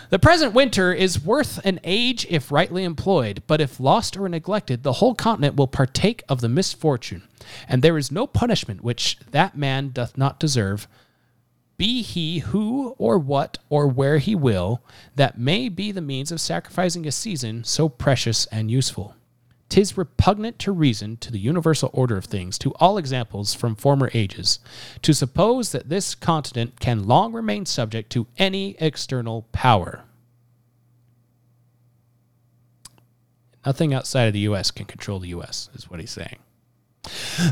The present winter is worth an age if rightly employed, but if lost or neglected, the whole continent will partake of the misfortune, and there is no punishment which that man doth not deserve. Be he who or what or where he will, that may be the means of sacrificing a season so precious and useful. Tis repugnant to reason, to the universal order of things, to all examples from former ages, to suppose that this continent can long remain subject to any external power. Nothing outside of the U.S. can control the U.S., is what he's saying.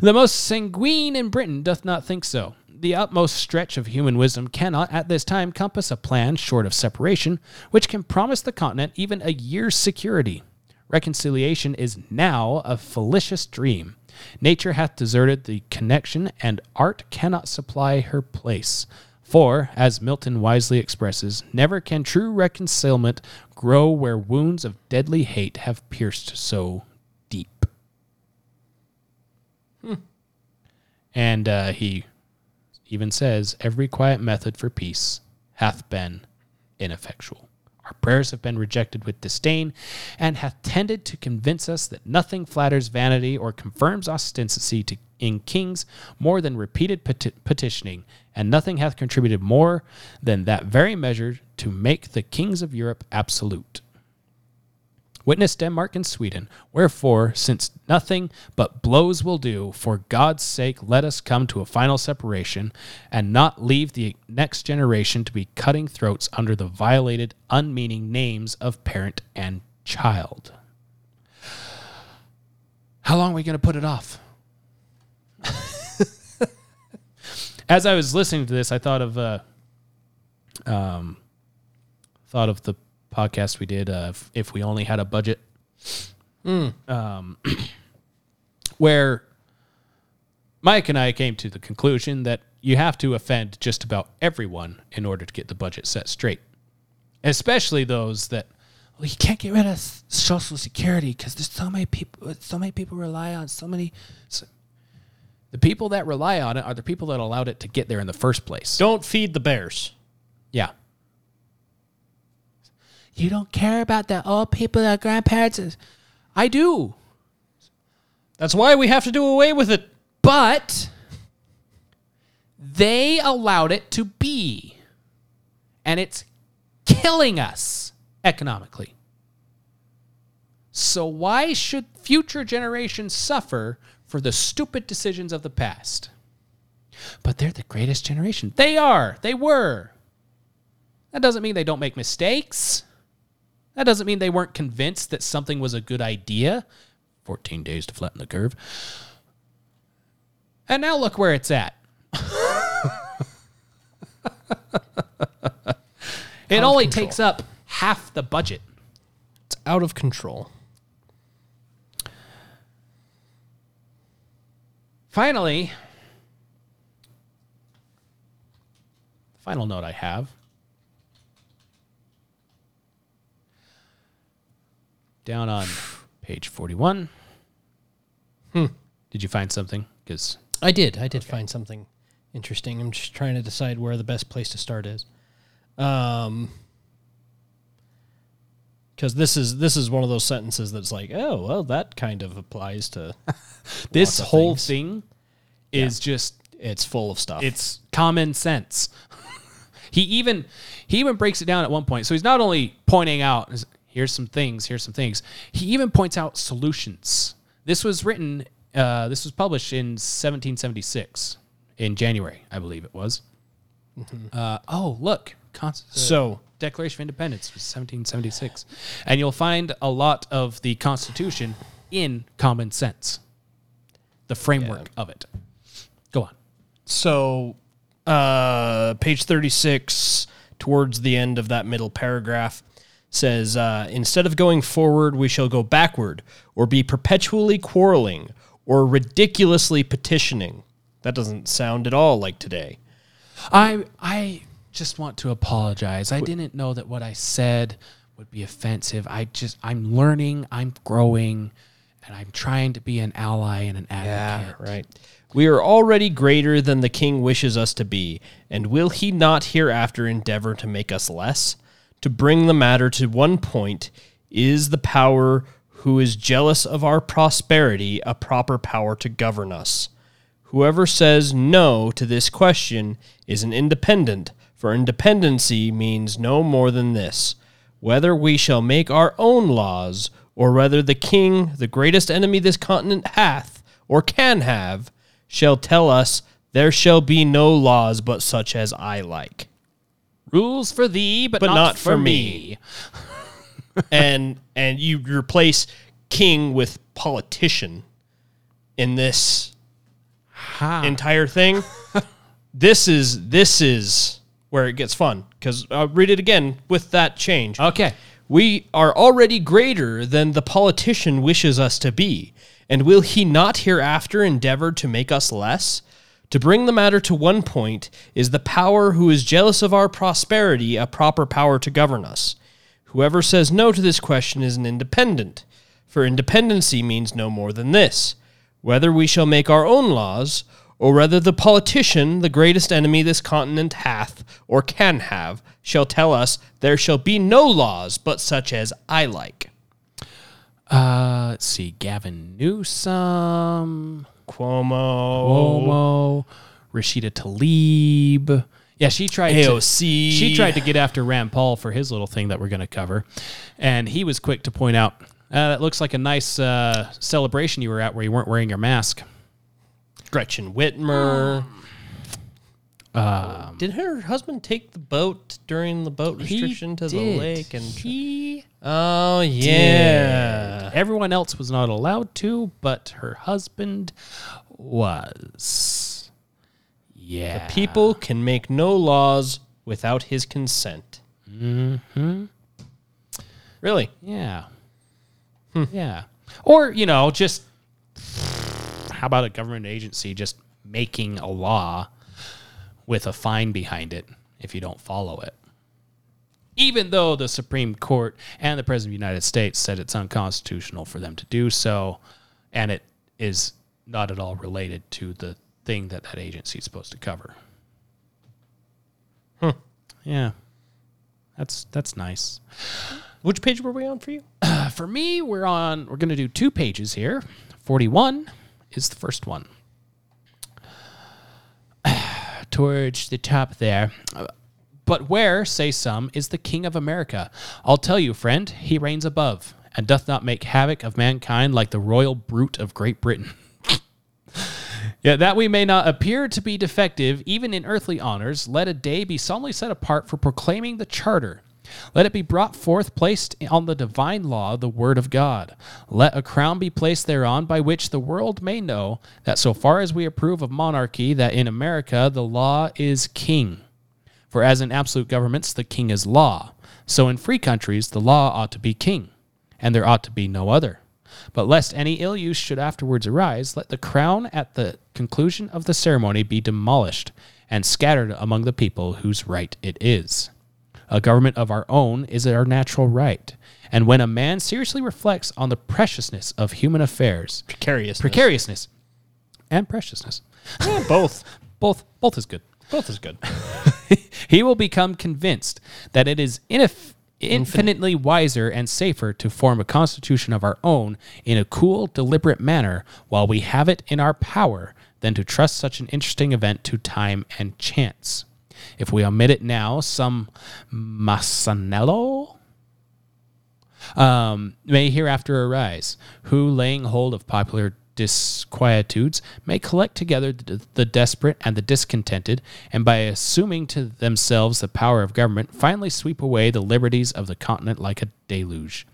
The most sanguine in Britain doth not think so. The utmost stretch of human wisdom cannot at this time compass a plan short of separation, which can promise the continent even a year's security. Reconciliation is now a fallacious dream. Nature hath deserted the connection, and art cannot supply her place. For, as Milton wisely expresses, never can true reconcilement grow where wounds of deadly hate have pierced so deep. And uh, he even says, Every quiet method for peace hath been ineffectual. Our prayers have been rejected with disdain, and hath tended to convince us that nothing flatters vanity or confirms ostentancy to, in kings more than repeated peti- petitioning, and nothing hath contributed more than that very measure to make the kings of Europe absolute. Witness Denmark and Sweden. Wherefore, since nothing but blows will do, for God's sake, let us come to a final separation, and not leave the next generation to be cutting throats under the violated, unmeaning names of parent and child. How long are we going to put it off? As I was listening to this, I thought of uh, um, thought of the podcast we did uh, if, if we only had a budget um, where mike and i came to the conclusion that you have to offend just about everyone in order to get the budget set straight especially those that well you can't get rid of social security because there's so many people so many people rely on so many so, the people that rely on it are the people that allowed it to get there in the first place Don't feed the bears. yeah. You don't care about the old people, the grandparents. I do. That's why we have to do away with it. But they allowed it to be. And it's killing us economically. So why should future generations suffer for the stupid decisions of the past? But they're the greatest generation. They are. They were. That doesn't mean they don't make mistakes. That doesn't mean they weren't convinced that something was a good idea. 14 days to flatten the curve. And now look where it's at. it only takes up half the budget. It's out of control. Finally, the final note I have. Down on page 41. Hmm. Did you find something? Because I did. I did find something interesting. I'm just trying to decide where the best place to start is. Um, because this is this is one of those sentences that's like, oh well, that kind of applies to. this whole things. thing is just It's full of stuff. it's common sense. he even he even breaks it down at one point. So he's not only pointing out here's some things, here's some things. He even points out solutions. This was written uh, this was published in 1776 in January, I believe it was. Uh, oh, look. Cons- uh, so Declaration of Independence was 1776. And you'll find a lot of the Constitution in common sense. The framework of it. Go on. So, uh, page 36, towards the end of that middle paragraph, says uh, Instead of going forward, we shall go backward, or be perpetually quarreling, or ridiculously petitioning. That doesn't sound at all like today. I I just want to apologize. I didn't know that what I said would be offensive. I just I'm learning, I'm growing, and I'm trying to be an ally and an advocate. Yeah, right. We are already greater than the king wishes us to be, and will he not hereafter endeavor to make us less? To bring the matter to one point, is the power who is jealous of our prosperity a proper power to govern us? Whoever says no to this question is an independent, for independency means no more than this whether we shall make our own laws, or whether the king, the greatest enemy this continent hath, or can have, shall tell us there shall be no laws but such as I like. Rules for thee, but, But not, not for, me. me. and and you replace king with politician in this Ha. entire thing. this is this is where it gets fun because I'll read it again with that change. Okay. We are already greater than the politician wishes us to be, and will he not hereafter endeavor to make us less? To bring the matter to one point, is the power who is jealous of our prosperity a proper power to govern us? Whoever says no to this question is an independent, for independency means no more than this whether we shall make our own laws, or whether the politician, the greatest enemy this continent hath or can have, shall tell us there shall be no laws but such as I like. Uh, let's see. Gavin Newsom, Cuomo, Cuomo, Rashida Tlaib. Yeah, she tried AOC. To, she tried to get after Rand Paul for his little thing that we're going to cover, and he was quick to point out uh, that looks like a nice uh, celebration you were at where you weren't wearing your mask. Gretchen Whitmer. Did her husband take the boat during the boat restriction to the did. lake? And he oh yeah, Everyone else was not allowed to, but her husband was. Yeah. people can make no laws without his consent. Mm-hmm. Really? Yeah. Yeah. Or, you know, just how about a government agency just making a law with a fine behind it if you don't follow it? Even though the Supreme Court and the President of the United States said it's unconstitutional for them to do so, and it is not at all related to the thing that that agency is supposed to cover. Yeah. That's that's nice. Which page were we on for you? For me, we're on. We're going to do two pages here. Forty-one is the first one. Towards the top there. But where, say some, is the King of America? I'll tell you, friend, he reigns above, and doth not make havoc of mankind like the royal brute of Great Britain. Yet that we may not appear to be defective, even in earthly honors, let a day be solemnly set apart for proclaiming the charter. Let it be brought forth, placed on the divine law, the word of God. Let a crown be placed thereon, by which the world may know that so far as we approve of monarchy, that in America the law is king. For as in absolute governments, the king is law. So in free countries, the law ought to be king, and there ought to be no other. But lest any ill use should afterwards arise, let the crown at the conclusion of the ceremony be demolished and scattered among the people whose right it is. A government of our own is our natural right. And when a man seriously reflects on the preciousness of human affairs, Precarious. precariousness and preciousness, both. both both is good Both is good. he will become convinced that it is infinitely wiser and safer to form a constitution of our own in a cool, deliberate manner while we have it in our power than to trust such an interesting event to time and chance. If we omit it now, some Massanello um, may hereafter arise, who, laying hold of popular disquietudes, may collect together the, the desperate and the discontented, and by assuming to themselves the power of government, finally sweep away the liberties of the continent like a deluge.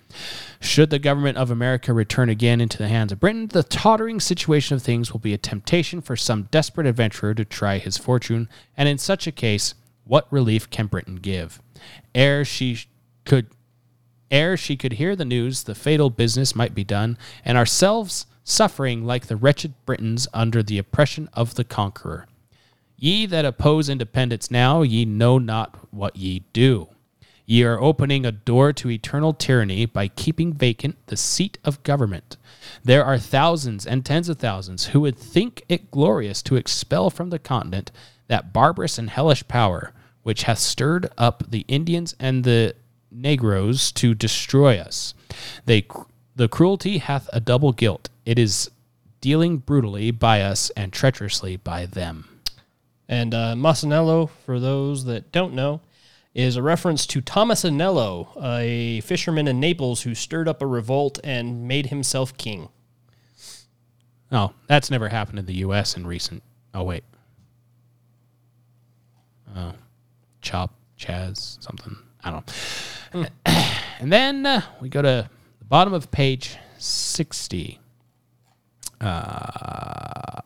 Should the government of America return again into the hands of Britain, the tottering situation of things will be a temptation for some desperate adventurer to try his fortune, and in such a case, what relief can Britain give? Ere she could ere she could hear the news, the fatal business might be done, and ourselves suffering like the wretched Britons under the oppression of the conqueror. Ye that oppose independence now, ye know not what ye do. Ye are opening a door to eternal tyranny by keeping vacant the seat of government. There are thousands and tens of thousands who would think it glorious to expel from the continent that barbarous and hellish power which hath stirred up the Indians and the Negroes to destroy us. They, the cruelty hath a double guilt. It is dealing brutally by us and treacherously by them. And uh, Massanello, for those that don't know, is a reference to Thomas Anello, a fisherman in Naples who stirred up a revolt and made himself king. Oh, that's never happened in the U.S. in recent. Oh wait. Oh, chop, chaz, something. I don't. know. and then uh, we go to the bottom of page sixty. Uh,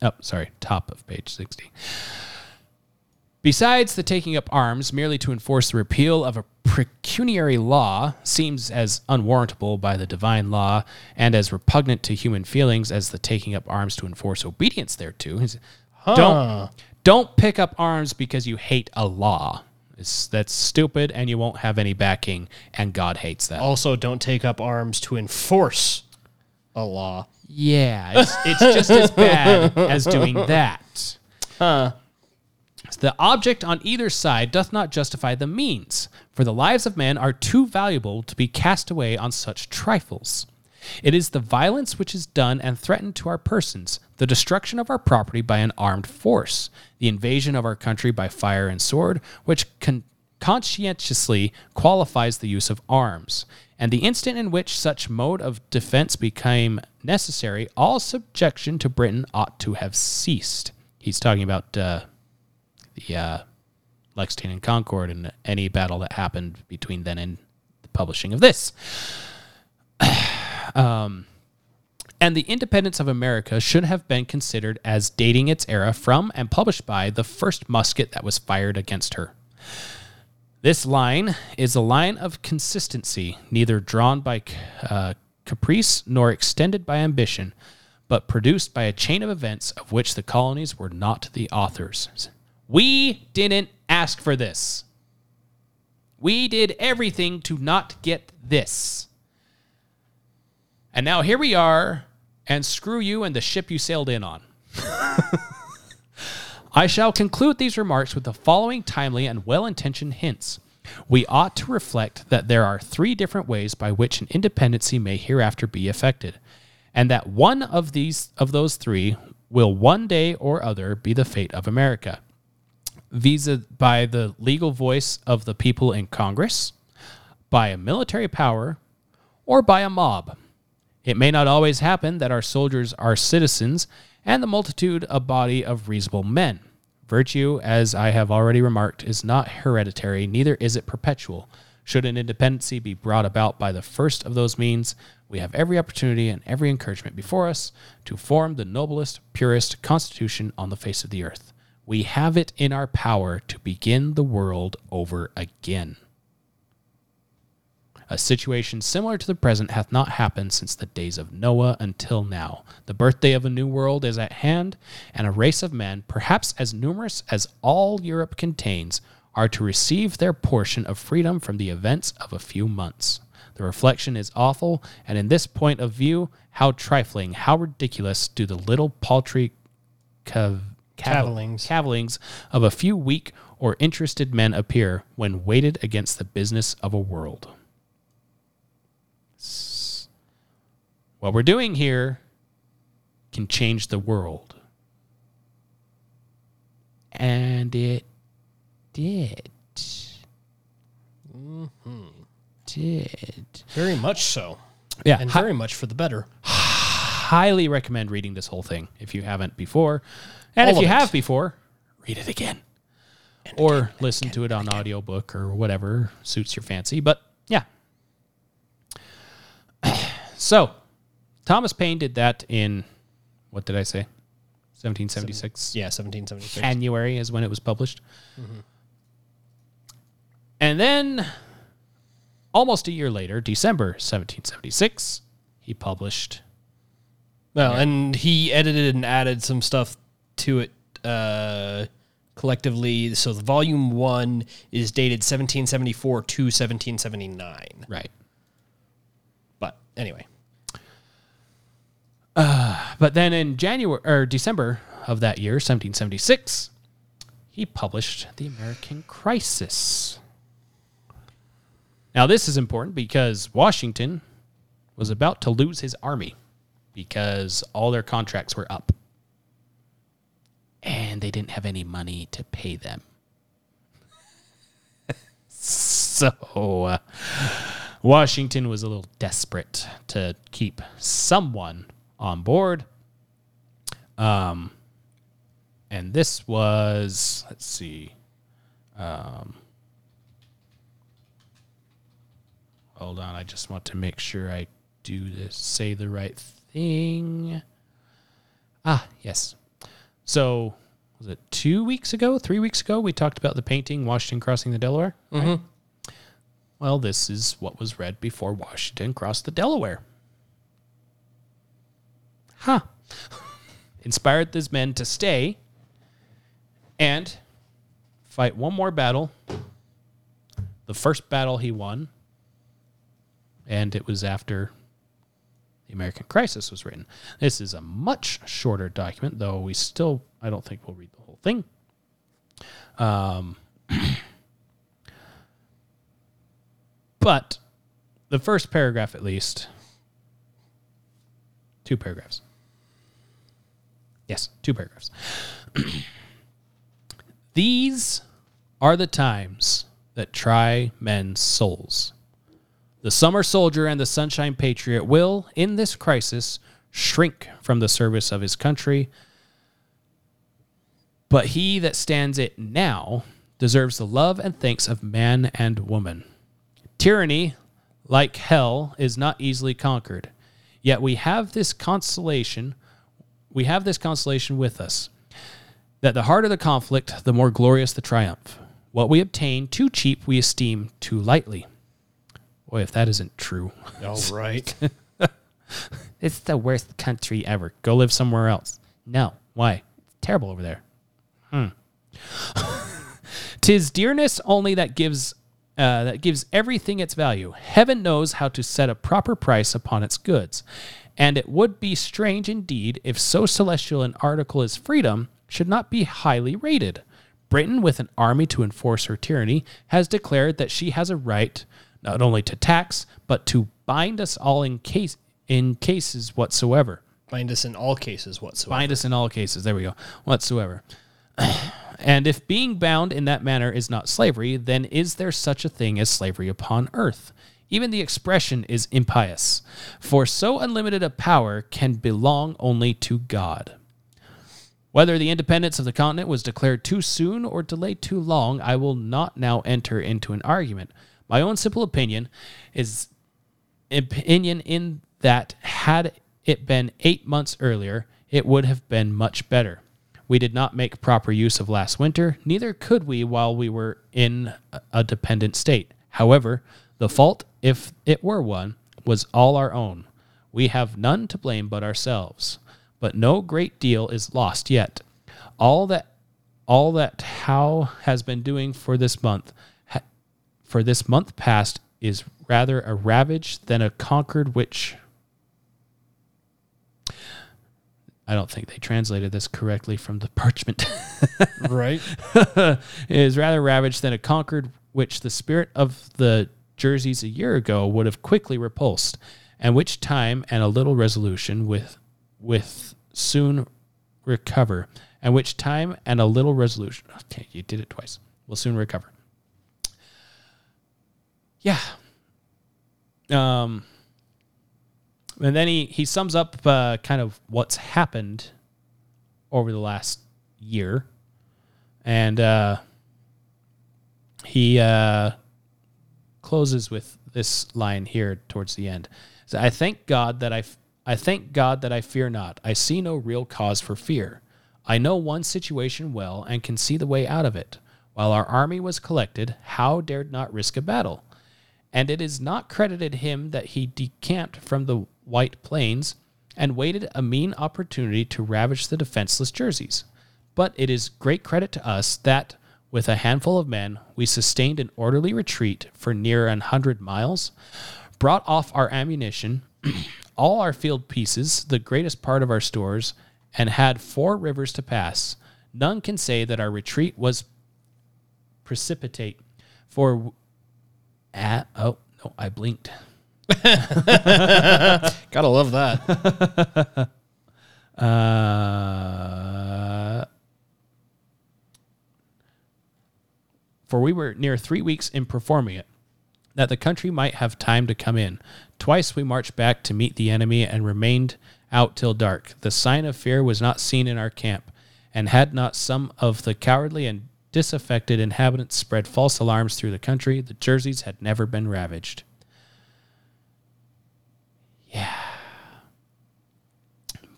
oh, sorry, top of page sixty. Besides, the taking up arms merely to enforce the repeal of a pecuniary law seems as unwarrantable by the divine law and as repugnant to human feelings as the taking up arms to enforce obedience thereto. He's- Don't don't pick up arms because you hate a law. It's, that's stupid, and you won't have any backing, and God hates that. Also, don't take up arms to enforce a law. Yeah, it's, it's just as bad as doing that. The object on either side doth not justify the means, for the lives of men are too valuable to be cast away on such trifles. It is the violence which is done and threatened to our persons, the destruction of our property by an armed force, the invasion of our country by fire and sword, which con- conscientiously qualifies the use of arms. And the instant in which such mode of defense became necessary, all subjection to Britain ought to have ceased. He's talking about uh, the uh, Lexington and Concord and any battle that happened between then and the publishing of this. um, and the independence of America should have been considered as dating its era from and published by the first musket that was fired against her. This line is a line of consistency, neither drawn by uh, caprice nor extended by ambition, but produced by a chain of events of which the colonies were not the authors. We didn't ask for this. We did everything to not get this. And now here we are, and screw you and the ship you sailed in on. I shall conclude these remarks with the following timely and well intentioned hints. We ought to reflect that there are three different ways by which an independency may hereafter be effected, and that one of these of those three will one day or other be the fate of America. Visa by the legal voice of the people in Congress, by a military power, or by a mob. It may not always happen that our soldiers are citizens and the multitude a body of reasonable men. Virtue, as I have already remarked, is not hereditary, neither is it perpetual. Should an independency be brought about by the first of those means, we have every opportunity and every encouragement before us to form the noblest, purest constitution on the face of the earth. We have it in our power to begin the world over again. A situation similar to the present hath not happened since the days of Noah until now. The birthday of a new world is at hand, and a race of men, perhaps as numerous as all Europe contains, are to receive their portion of freedom from the events of a few months. The reflection is awful, and in this point of view, how trifling, how ridiculous do the little paltry cav- cav- Cavillings. cavillings of a few weak or interested men appear when weighted against the business of a world. what we're doing here can change the world. And it did. Mm-hmm. Did. Very much so. Yeah. And hi- very much for the better. highly recommend reading this whole thing if you haven't before. And All if you it. have before, read it again. or listen to it on audiobook or whatever suits your fancy. But yeah. so, Thomas Paine did that in, what did I say? 1776? Yeah, 1776. January is when it was published. Mm-hmm. And then, almost a year later, December 1776, he published. Well, and he edited and added some stuff to it uh, collectively. So the volume one is dated 1774 to 1779. Right. But anyway, But then in January or December of that year, 1776, he published The American Crisis. Now, this is important because Washington was about to lose his army because all their contracts were up. And they didn't have any money to pay them. so, uh, Washington was a little desperate to keep someone on board. Um, and this was, let's see, um, hold on, I just want to make sure I do this, say the right thing. Ah, yes. So, was it two weeks ago, three weeks ago, we talked about the painting Washington crossing the Delaware? Mm-hmm. Well, this is what was read before Washington crossed the Delaware. Huh. Inspired these men to stay and fight one more battle. The first battle he won, and it was after the American Crisis was written. This is a much shorter document, though we still, I don't think we'll read the whole thing. Um, but the first paragraph, at least, two paragraphs. Yes, two paragraphs. These are the times that try men's souls. The summer soldier and the sunshine patriot will, in this crisis, shrink from the service of his country. But he that stands it now deserves the love and thanks of man and woman. Tyranny, like hell, is not easily conquered. Yet we have this consolation, we have this consolation with us that the harder the conflict, the more glorious the triumph. What we obtain too cheap, we esteem too lightly. Boy, if that isn't true. All right. It's the worst country ever. Go live somewhere else. No. Why? It's terrible over there. Hmm. Tis dearness only that gives uh, that gives everything its value. Heaven knows how to set a proper price upon its goods, and it would be strange indeed if so celestial an article as freedom should not be highly rated. Britain, with an army to enforce her tyranny, has declared that she has a right not only to tax but to bind us all in case in cases whatsoever. Bind us in all cases whatsoever. Bind us in all cases. There we go. Whatsoever. and if being bound in that manner is not slavery, then is there such a thing as slavery upon earth? Even the expression is impious, for so unlimited a power can belong only to God. Whether the independence of the continent was declared too soon or delayed too long, I will not now enter into an argument. My own simple opinion is opinion in that had it been eight months earlier, it would have been much better. We did not make proper use of last winter, neither could we while we were in a- dependent state. However, the fault, if it were one, was all our own. We have none to blame but ourselves. But no great deal is lost yet. All that all that Howe has been doing for this month for this month past is rather a ravage than a conquered which I don't think they translated this correctly from the parchment. right. is rather ravaged than a conquered which the spirit of the jerseys a year ago would have quickly repulsed, and which time and a little resolution with with soon recover, and which time and a little resolution. Okay, you did it twice. Will soon recover. Yeah. Um. And then he he sums up uh, kind of what's happened over the last year, and uh, he uh, closes with this line here towards the end. So I thank God that I, f- I thank God that I fear not. I see no real cause for fear. I know one situation well and can see the way out of it. While our army was collected, Howe dared not risk a battle. And it is not credited him that he decamped from the White Plains and waited a mean opportunity to ravage the defenseless Jerseys. But it is great credit to us that, with a handful of men, we sustained an orderly retreat for near an hundred miles, brought off our ammunition, all our field pieces, the greatest part of our stores, and had four rivers to pass. None can say that our retreat was precipitate, for at oh no, I blinked. Gotta love that. Uh, for we were near three weeks in performing it, that the country might have time to come in. Twice we marched back to meet the enemy and remained out till dark. The sign of fear was not seen in our camp, and had not some of the cowardly and disaffected inhabitants spread false alarms through the country, the Jerseys had never been ravaged. yeah,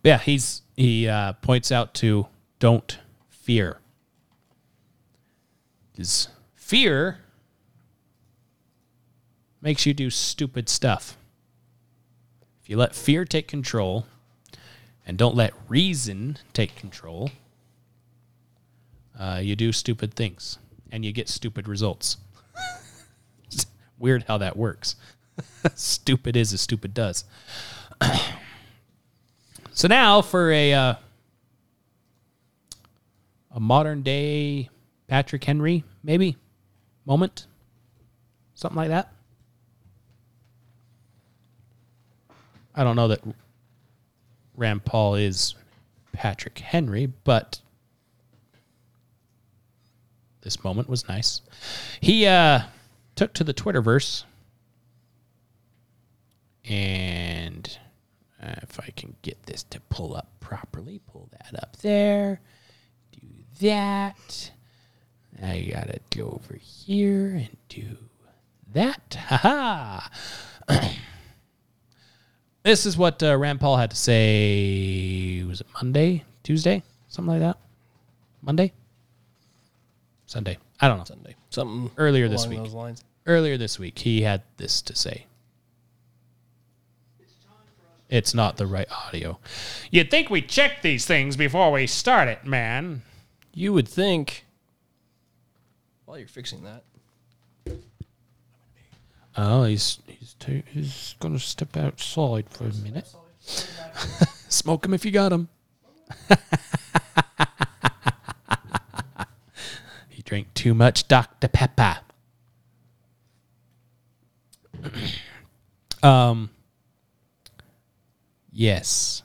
Yeah, he's he uh, points out to don't fear. Because fear makes you do stupid stuff. If you let fear take control and don't let reason take control, uh, you do stupid things and you get stupid results. Weird how that works. stupid is as stupid does. So now for a uh, a modern day Patrick Henry, maybe moment, something like that. I don't know that Rand Paul is Patrick Henry, but this moment was nice. He uh, took to the Twitterverse, and uh, if I can get this to pull up properly, pull that up there, do that. I gotta go over here and do that. Ha ha! this is what uh, Rand Paul had to say. Was it Monday, Tuesday, something like that? Monday, Sunday. I don't know. Sunday. Something Earlier this week. Those lines. Earlier this week, he had this to say. It's not the right audio. You'd think we check these things before we start it, man. You would think. While you're fixing that, Oh, he's he's ta- he's gonna step outside for a minute. Smoke him if you got him. he drank too much Dr Pepper. um. Yes.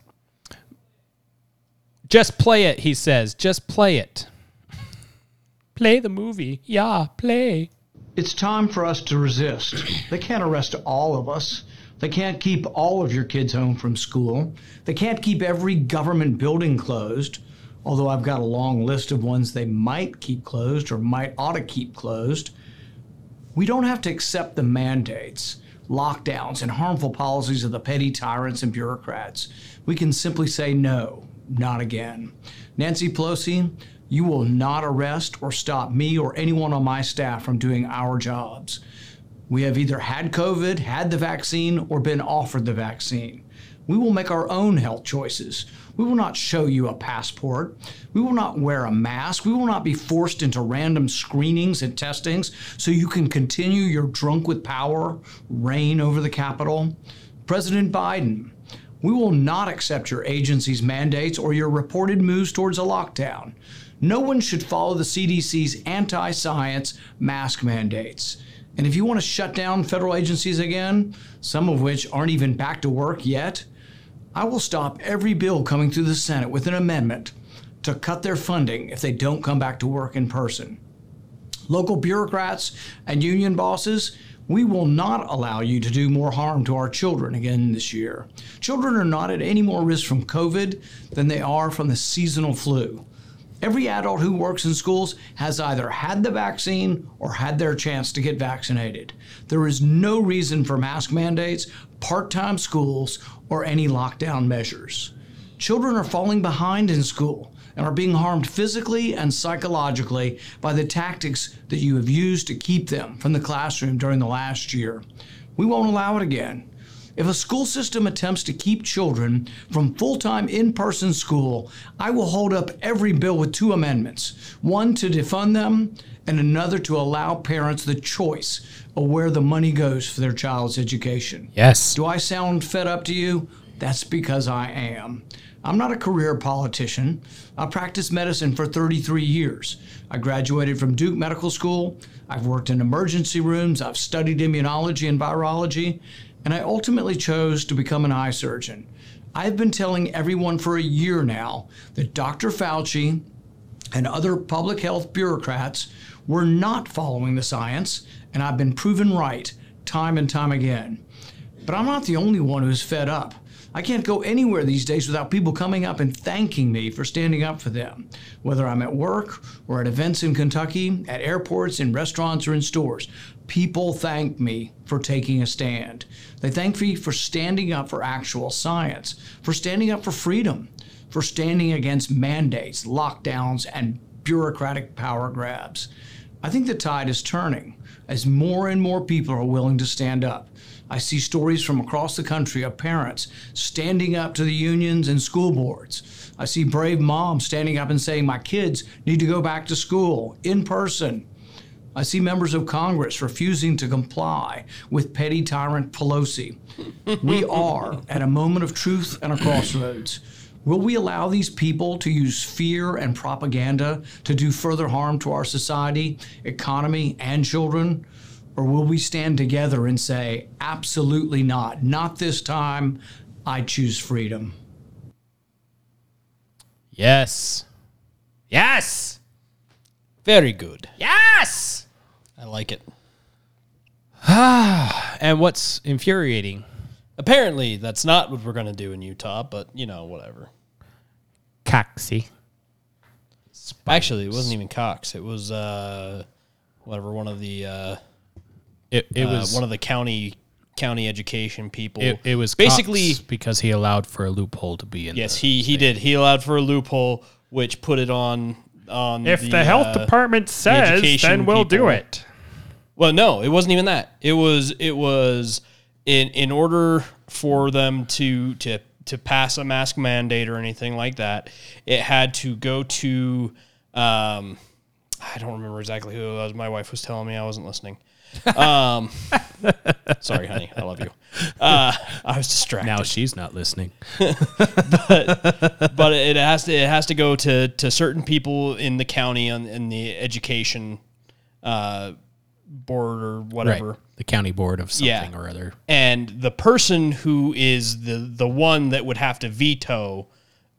Just play it, he says. Just play it. play the movie. Yeah, play. It's time for us to resist. They can't arrest all of us. They can't keep all of your kids home from school. They can't keep every government building closed, although I've got a long list of ones they might keep closed or might ought to keep closed. We don't have to accept the mandates, lockdowns, and harmful policies of the petty tyrants and bureaucrats. We can simply say no, not again. Nancy Pelosi, you will not arrest or stop me or anyone on my staff from doing our jobs. We have either had COVID, had the vaccine, or been offered the vaccine. We will make our own health choices. We will not show you a passport. We will not wear a mask. We will not be forced into random screenings and testings so you can continue your drunk with power reign over the Capitol. President Biden, we will not accept your agency's mandates or your reported moves towards a lockdown. No one should follow the CDC's anti science mask mandates. And if you want to shut down federal agencies again, some of which aren't even back to work yet, I will stop every bill coming through the Senate with an amendment to cut their funding if they don't come back to work in person. Local bureaucrats and union bosses, we will not allow you to do more harm to our children again this year. Children are not at any more risk from COVID than they are from the seasonal flu. Every adult who works in schools has either had the vaccine or had their chance to get vaccinated. There is no reason for mask mandates, part time schools, or any lockdown measures. Children are falling behind in school and are being harmed physically and psychologically by the tactics that you have used to keep them from the classroom during the last year. We won't allow it again. If a school system attempts to keep children from full time in person school, I will hold up every bill with two amendments one to defund them, and another to allow parents the choice of where the money goes for their child's education. Yes. Do I sound fed up to you? That's because I am. I'm not a career politician. I practiced medicine for 33 years. I graduated from Duke Medical School. I've worked in emergency rooms. I've studied immunology and virology. And I ultimately chose to become an eye surgeon. I've been telling everyone for a year now that Dr. Fauci and other public health bureaucrats were not following the science, and I've been proven right time and time again. But I'm not the only one who's fed up. I can't go anywhere these days without people coming up and thanking me for standing up for them, whether I'm at work or at events in Kentucky, at airports, in restaurants, or in stores. People thank me for taking a stand. They thank me for standing up for actual science, for standing up for freedom, for standing against mandates, lockdowns, and bureaucratic power grabs. I think the tide is turning as more and more people are willing to stand up. I see stories from across the country of parents standing up to the unions and school boards. I see brave moms standing up and saying, My kids need to go back to school in person. I see members of Congress refusing to comply with petty tyrant Pelosi. We are at a moment of truth and a crossroads. Will we allow these people to use fear and propaganda to do further harm to our society, economy, and children? Or will we stand together and say, absolutely not, not this time, I choose freedom? Yes. Yes. Very good. Yes. I like it. And what's infuriating? Apparently, that's not what we're going to do in Utah, but you know, whatever. Coxie. Actually, it wasn't even Cox. It was uh, whatever one of the uh, It, it uh, was one of the county county education people. it, it was basically Cox because he allowed for a loophole to be in. yes. the He he did. He allowed for a loophole, which put it on on If the, health uh, department says, education then we'll do it. Well, no, it wasn't even that. It was it was in in order for them to to to pass a mask mandate or anything like that, it had to go to um I don't remember exactly who it was. My wife was telling me I wasn't listening. Um sorry, honey. I love you. Uh I was distracted. Now she's not listening. but it has to it has to go to to certain people in the county on in the education uh board or whatever. Right. The county board of something Yeah. or other. and the person who is the the one that would have to veto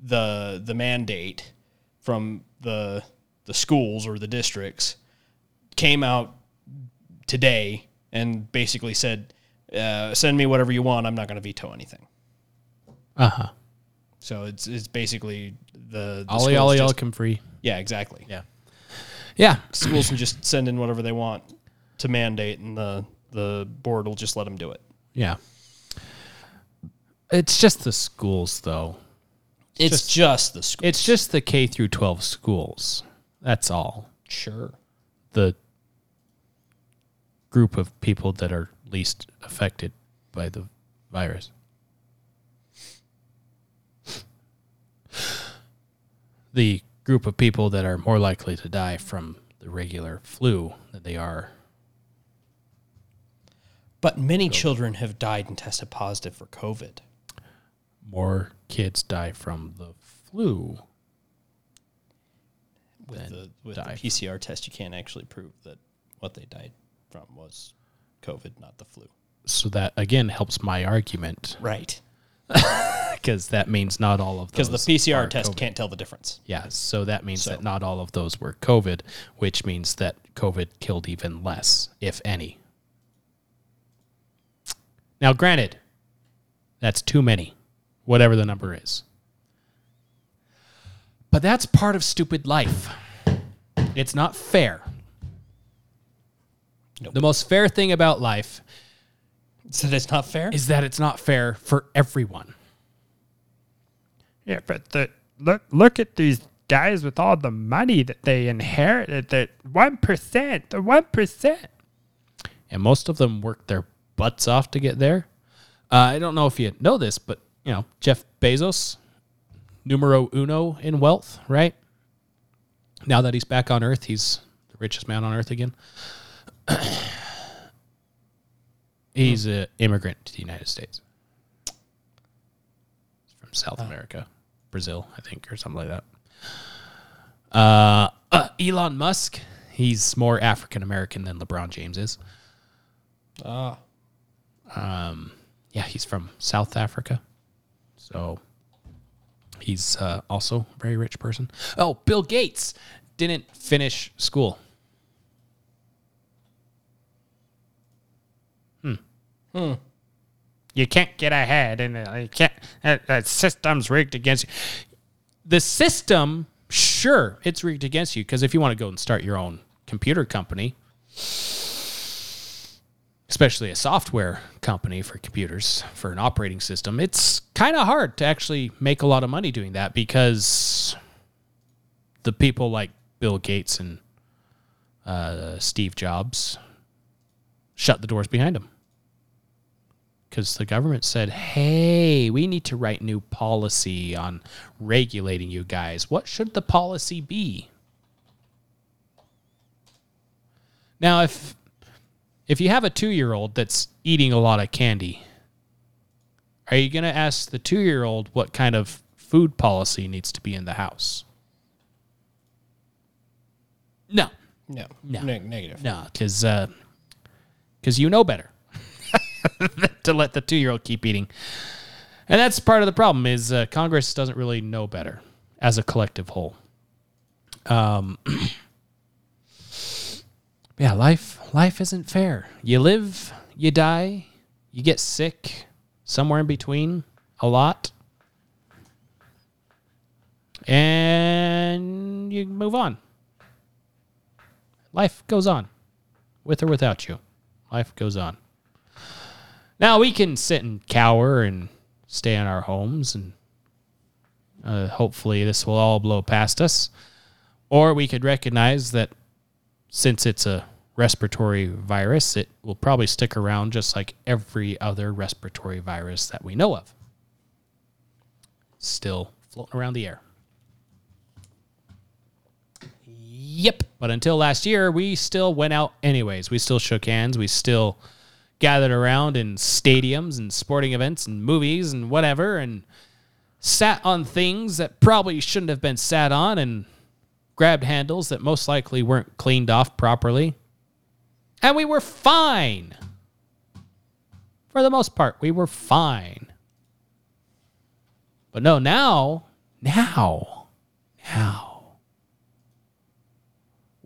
the the mandate from the the schools or the districts came out today and basically said uh, send me whatever you want i'm not going to veto anything Uh huh. so it's it's basically the, the Ollie Ollie just- Olcom free. yeah exactly Yeah. Yeah. schools can just send in whatever they want to mandate and the the board will just let them do it Yeah. It's just the schools, though. it's just, the schools. It's just the K through 12 schools. That's all. sure The group of people that are least affected by the virus. The group of people that are more likely to die from the regular flu than they are. But many children have died and tested positive for COVID. More kids die from the flu. With Then the with die. the PCR test, you can't actually prove that what they died from was COVID, not the flu. So that again helps my argument Right. because that means not all of Because the PCR are test COVID. can't tell the difference. Yeah, so that means So- that not all of those were COVID, which means that COVID killed even less, if any. Now, granted, that's too many, whatever the number is. But that's part of stupid life. It's not fair. The most fair thing about life So that's not fair. is that it's not fair for everyone. Yeah, but the, look look at these guys with all the money that they inherited. The one percent, the one percent. and most of them work their butts off to get there. Uh, I don't know if you know this, but you know Jeff Bezos, numero uno in wealth, right? Now that he's back on Earth, he's the richest man on Earth again. he's an immigrant to the United States. He's from South America, Brazil, I think, or something like that. Uh, uh, Elon Musk, he's more African American than LeBron James is. Ah. Um, yeah, he's from South Africa. So he's uh, also a very rich person. Oh, Bill Gates didn't finish school. Hmm. Hmm. You can't get ahead, and uh, you can't. Uh, uh, system's rigged against you. The system, sure, it's rigged against you because if you want to go and start your own computer company, especially a software company for computers for an operating system, it's kind of hard to actually make a lot of money doing that because the people like Bill Gates and uh, Steve Jobs shut the doors behind them because the government said, hey, we need to write new policy on regulating you guys. What should the policy be? Now, if if you have a two year old that's eating a lot of candy, are you going to ask the two year old what kind of food policy needs to be in the house. No, No. No. Ne- negative. no, because because you know better to let the two year old keep eating, and that's part of the problem. Is uh, Congress doesn't really know better as a collective whole. Um, yeah, life life isn't fair. You live, you die, you get sick, somewhere in between, a lot, and you move on. Life goes on, with or without you. Life goes on. Now we can sit and cower and stay in our homes, and uh, hopefully this will all blow past us. Or we could recognize that since it's a respiratory virus, it will probably stick around just like every other respiratory virus that we know of. Still floating around the air. Yep. But until last year, we still went out anyways. We still shook hands. We still gathered around in stadiums and sporting events and movies and whatever and sat on things that probably shouldn't have been sat on and grabbed handles that most likely weren't cleaned off properly. And we were fine. For the most part, we were fine. But no, now, now, now,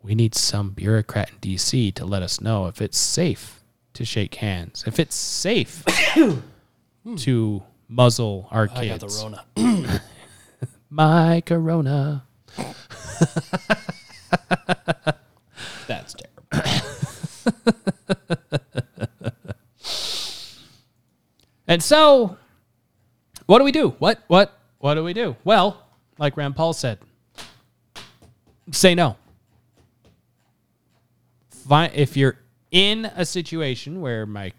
we need some bureaucrat in DC to let us know if it's safe to shake hands, if it's safe to muzzle our I kids. got the Rona. My corona. That's terrible. And so, what do we do? What what what do we do? Well, like Rand Paul said, say no. If you're in a situation where my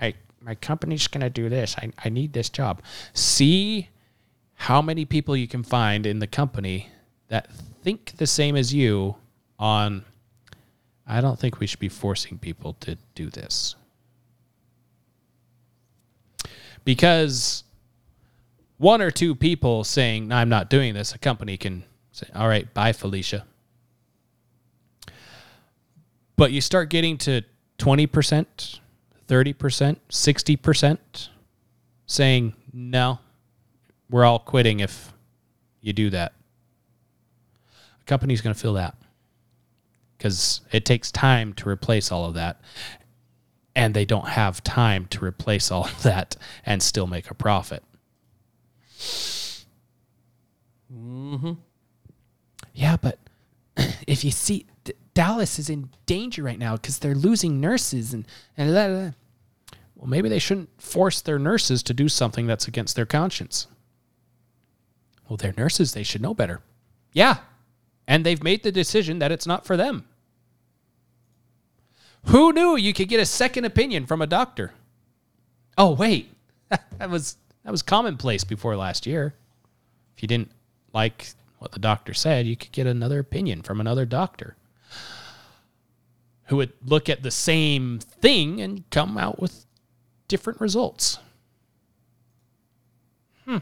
I, my company's going to do this, I, I need this job. See how many people you can find in the company that think the same as you on I don't think we should be forcing people to do this. Because one or two people saying, I'm not doing this, a company can say, all right, bye, Felicia. But you start getting to 20%, 30%, 60% saying, no, we're all quitting if you do that. Company's going to feel that because it takes time to replace all of that. And they don't have time to replace all of that and still make a profit. Mhm. Yeah, but if you see D- Dallas is in danger right now because they're losing nurses and and blah, blah, blah. well, maybe they shouldn't force their nurses to do something that's against their conscience. Well, they're nurses; they should know better. Yeah, and they've made the decision that it's not for them. Who knew you could get a second opinion from a doctor? Oh wait, that was that was commonplace before last year. If you didn't like what the doctor said, you could get another opinion from another doctor who would look at the same thing and come out with different results. Hmm.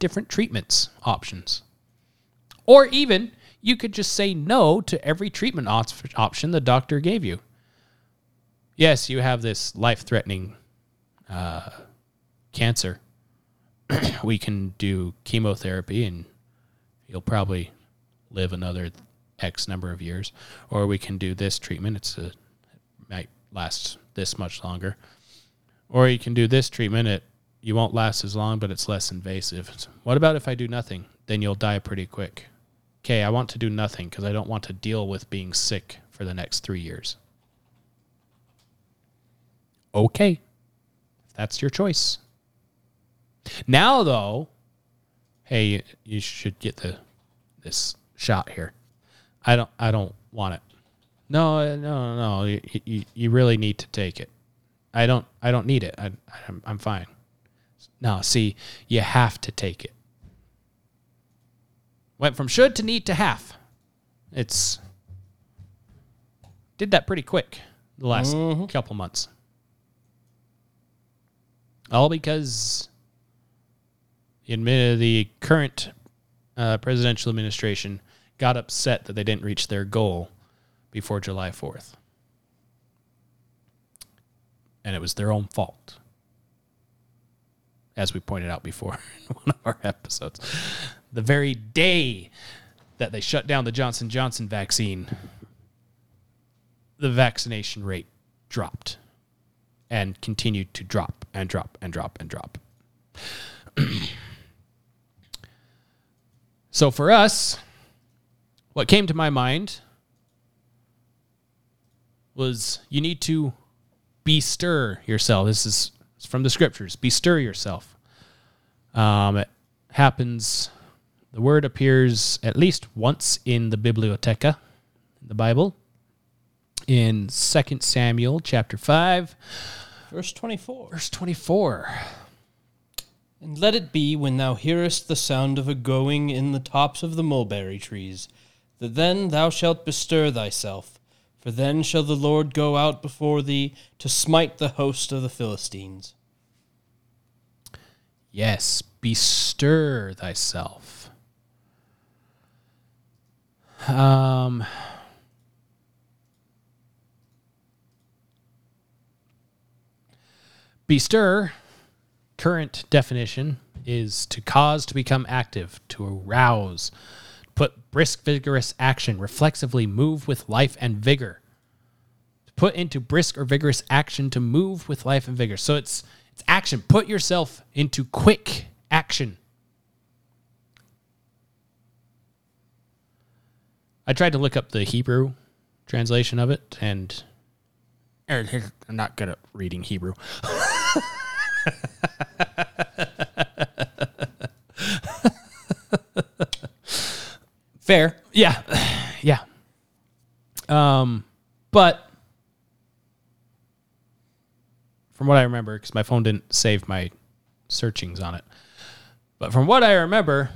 Different treatments options. Or even you could just say no to every treatment op- option the doctor gave you. Yes, you have this life threatening uh, cancer. we can do chemotherapy and you'll probably live another X number of years. Or we can do this treatment. It's a, it might last this much longer. Or you can do this treatment. It you won't last as long, but it's less invasive. What about if I do nothing? Then you'll die pretty quick. Okay, I want to do nothing because I don't want to deal with being sick for the next three years. Okay, that's your choice. Now, though, hey, you, should get the this shot here. I don't. I don't want it. Uh, no, no, no. You, you, you really need to take it. I don't. I don't need it. I, I'm, I'm fine. No, see, you have to take it. Went from should to need to have. It's did that pretty quick the last couple months. All because the, the current uh, presidential administration got upset that they didn't reach their goal before July 4th. And it was their own fault. As we pointed out before in one of our episodes. The very day that they shut down the Johnson Johnson vaccine, the vaccination rate dropped and continued to drop and drop and drop and drop. so for us, what came to my mind was you need to bestir yourself. This is from the scriptures. Bestir yourself. Um, it happens. The word appears at least once in the Biblioteca, the Bible, in 2 Samuel chapter 5, Verse 24. verse 24. And let it be when thou hearest the sound of a going in the tops of the mulberry trees, that then thou shalt bestir thyself, for then shall the Lord go out before thee to smite the host of the Philistines. Yes, bestir thyself. Um, bestir, current definition, is to cause to become active, to arouse, put brisk, vigorous action, reflexively move with life and vigor. To put into brisk or vigorous action to move with life and vigor. So it's it's action. Put yourself into quick action. I tried to look up the Hebrew translation of it, and er, I'm not good at reading Hebrew. Fair. Yeah, yeah. Um, but from what I remember, because my phone didn't save my searchings on it, but from what I remember,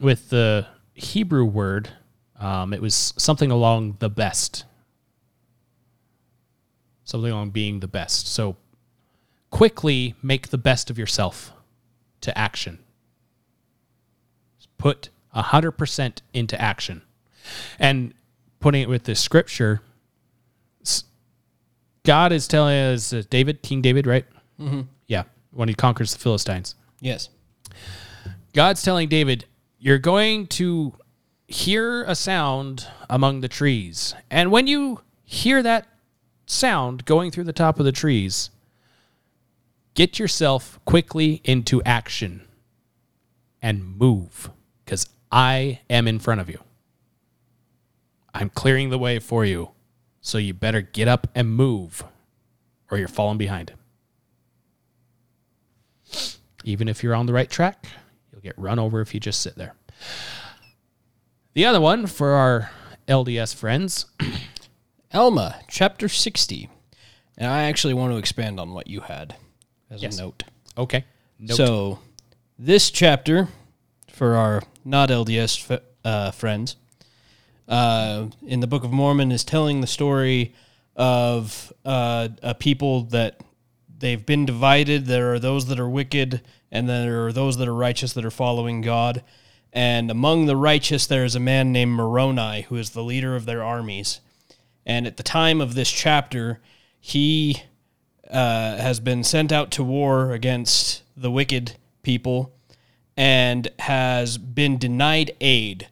with the Hebrew word, um, it was something along the best, something along being the best. So quickly make the best of yourself to action. Put 100% into action. And putting it with the scripture, God is telling us, uh, David, King David, right? Mm-hmm. Yeah, when he conquers the Philistines. Yes. God's telling David, You're going to hear a sound among the trees. And when you hear that sound going through the top of the trees, get yourself quickly into action and move because I am in front of you. I'm clearing the way for you. So you better get up and move or you're falling behind. Even if you're on the right track, you'll get run over if you just sit there. The other one for our LDS friends, Alma, chapter 60. And I actually want to expand on what you had as Yes. a note. okay. Note. So, this chapter, for our not LDS f- uh, friends, uh, in the Book of Mormon, is telling the story of uh, a people that they've been divided. There are those that are wicked, and there are those that are righteous that are following God. And among the righteous, there is a man named Moroni, who is the leader of their armies. And at the time of this chapter, he uh, has been sent out to war against the wicked people and has been denied aid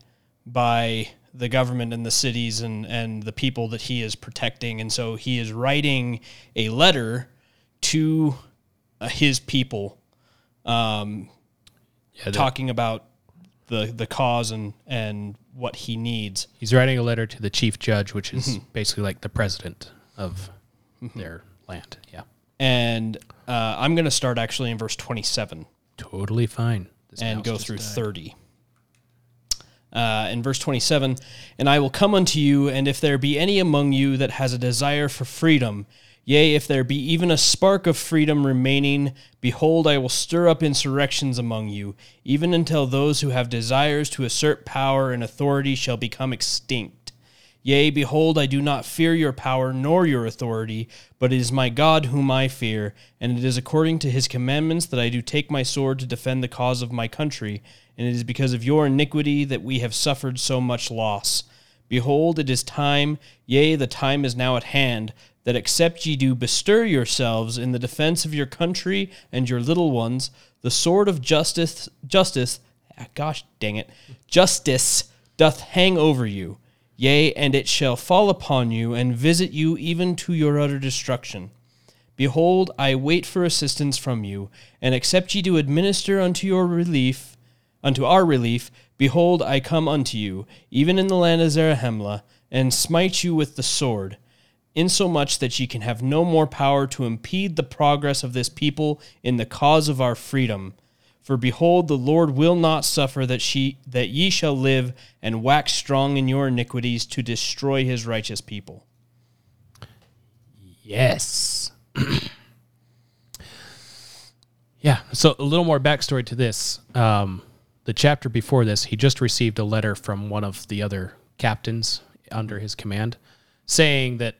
by the government and the cities and, and the people that he is protecting. And so he is writing a letter to uh, his people um, talking about the, the cause and, and what he needs. He's writing a letter to the chief judge, which is basically like the president of their land. Yeah. And uh, I'm going to start actually in verse 27. Totally fine. This and go through died. 30. Uh, in verse 27, and I will come unto you, and if there be any among you that has a desire for freedom, yea, if there be even a spark of freedom remaining, behold, I will stir up insurrections among you, even until those who have desires to assert power and authority shall become extinct. Yea, behold, I do not fear your power nor your authority, but it is my God whom I fear, and it is according to his commandments that I do take my sword to defend the cause of my country, and it is because of your iniquity that we have suffered so much loss. Behold, it is time, yea, the time is now at hand, that except ye do bestir yourselves in the defense of your country and your little ones, the sword of justice, justice, gosh dang it, justice doth hang over you. Yea, and it shall fall upon you and visit you even to your utter destruction. Behold, I wait for assistance from you, and except ye do administer unto your relief, unto our relief, behold, I come unto you, even in the land of Zarahemla, and smite you with the sword, insomuch that ye can have no more power to impede the progress of this people in the cause of our freedom. For behold, the Lord will not suffer that she that ye shall live and wax strong in your iniquities to destroy his righteous people. Yes. yeah. So a little more backstory to this. Um, the chapter before this, he just received a letter from one of the other captains under his command, saying that